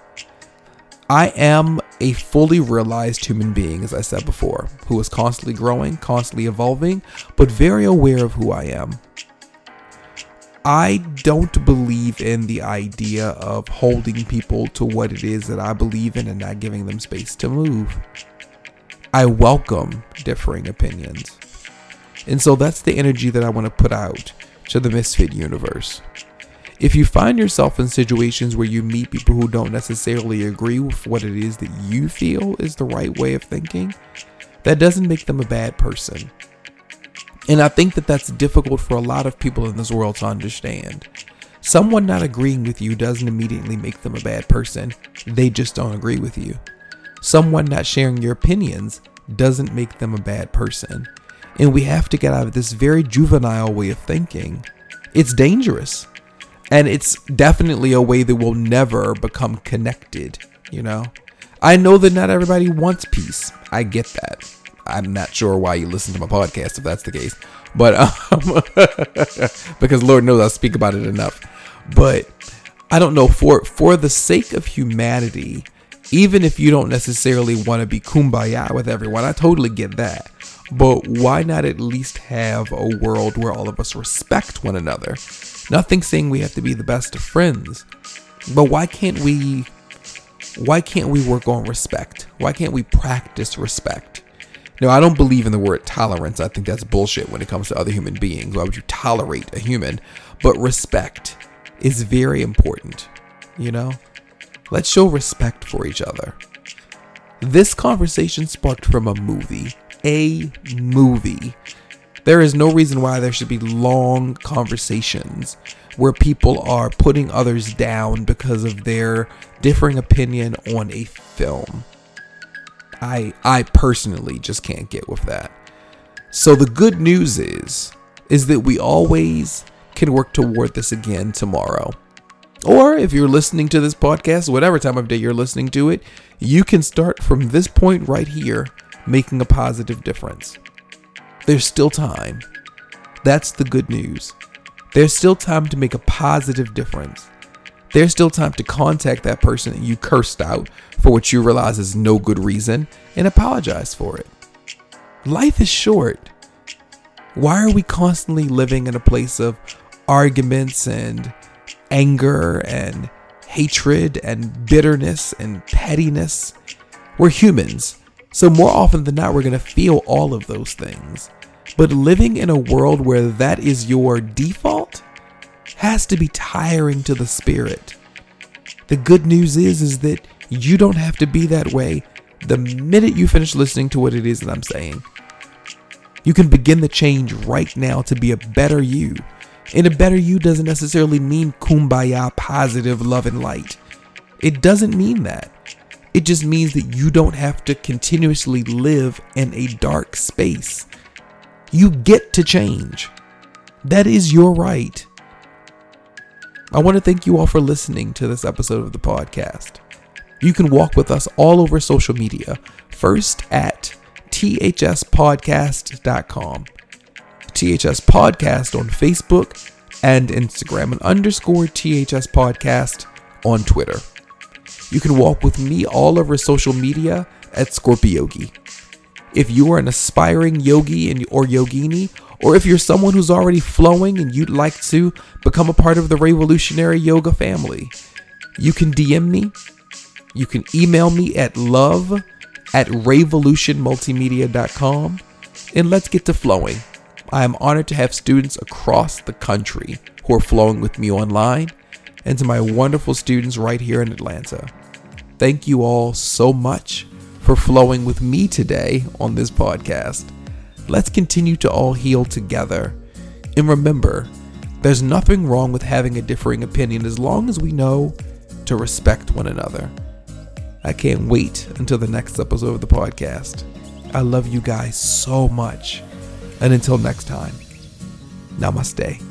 I am a fully realized human being, as I said before, who is constantly growing, constantly evolving, but very aware of who I am. I don't believe in the idea of holding people to what it is that I believe in and not giving them space to move. I welcome differing opinions. And so that's the energy that I want to put out to the Misfit universe. If you find yourself in situations where you meet people who don't necessarily agree with what it is that you feel is the right way of thinking, that doesn't make them a bad person. And I think that that's difficult for a lot of people in this world to understand. Someone not agreeing with you doesn't immediately make them a bad person, they just don't agree with you. Someone not sharing your opinions doesn't make them a bad person. And we have to get out of this very juvenile way of thinking. It's dangerous. And it's definitely a way that we'll never become connected, you know? I know that not everybody wants peace. I get that. I'm not sure why you listen to my podcast if that's the case. But um, because Lord knows I speak about it enough. But I don't know for for the sake of humanity, even if you don't necessarily want to be kumbaya with everyone, I totally get that. But why not at least have a world where all of us respect one another? Nothing saying we have to be the best of friends, but why can't we why can't we work on respect? Why can't we practice respect? No, I don't believe in the word tolerance. I think that's bullshit when it comes to other human beings. Why would you tolerate a human? But respect is very important, you know? Let's show respect for each other. This conversation sparked from a movie. A movie. There is no reason why there should be long conversations where people are putting others down because of their differing opinion on a film. I I personally just can't get with that. So the good news is is that we always can work toward this again tomorrow. Or if you're listening to this podcast, whatever time of day you're listening to it, you can start from this point right here making a positive difference. There's still time. That's the good news. There's still time to make a positive difference. There's still time to contact that person that you cursed out for what you realize is no good reason and apologize for it. Life is short. Why are we constantly living in a place of arguments and anger and hatred and bitterness and pettiness? We're humans. So, more often than not, we're going to feel all of those things. But living in a world where that is your default has to be tiring to the spirit. The good news is is that you don't have to be that way the minute you finish listening to what it is that I'm saying. You can begin the change right now to be a better you. And a better you doesn't necessarily mean kumbaya, positive love and light. It doesn't mean that. It just means that you don't have to continuously live in a dark space. You get to change. That is your right. I want to thank you all for listening to this episode of the podcast. You can walk with us all over social media. First at thspodcast.com, THS Podcast on Facebook and Instagram, and underscore THS Podcast on Twitter. You can walk with me all over social media at Scorpiogi. If you are an aspiring yogi and or yogini, or if you're someone who's already flowing and you'd like to become a part of the revolutionary yoga family, you can DM me. You can email me at love at revolutionmultimedia.com and let's get to flowing. I am honored to have students across the country who are flowing with me online and to my wonderful students right here in Atlanta. Thank you all so much for flowing with me today on this podcast. Let's continue to all heal together. And remember, there's nothing wrong with having a differing opinion as long as we know to respect one another. I can't wait until the next episode of the podcast. I love you guys so much. And until next time, namaste.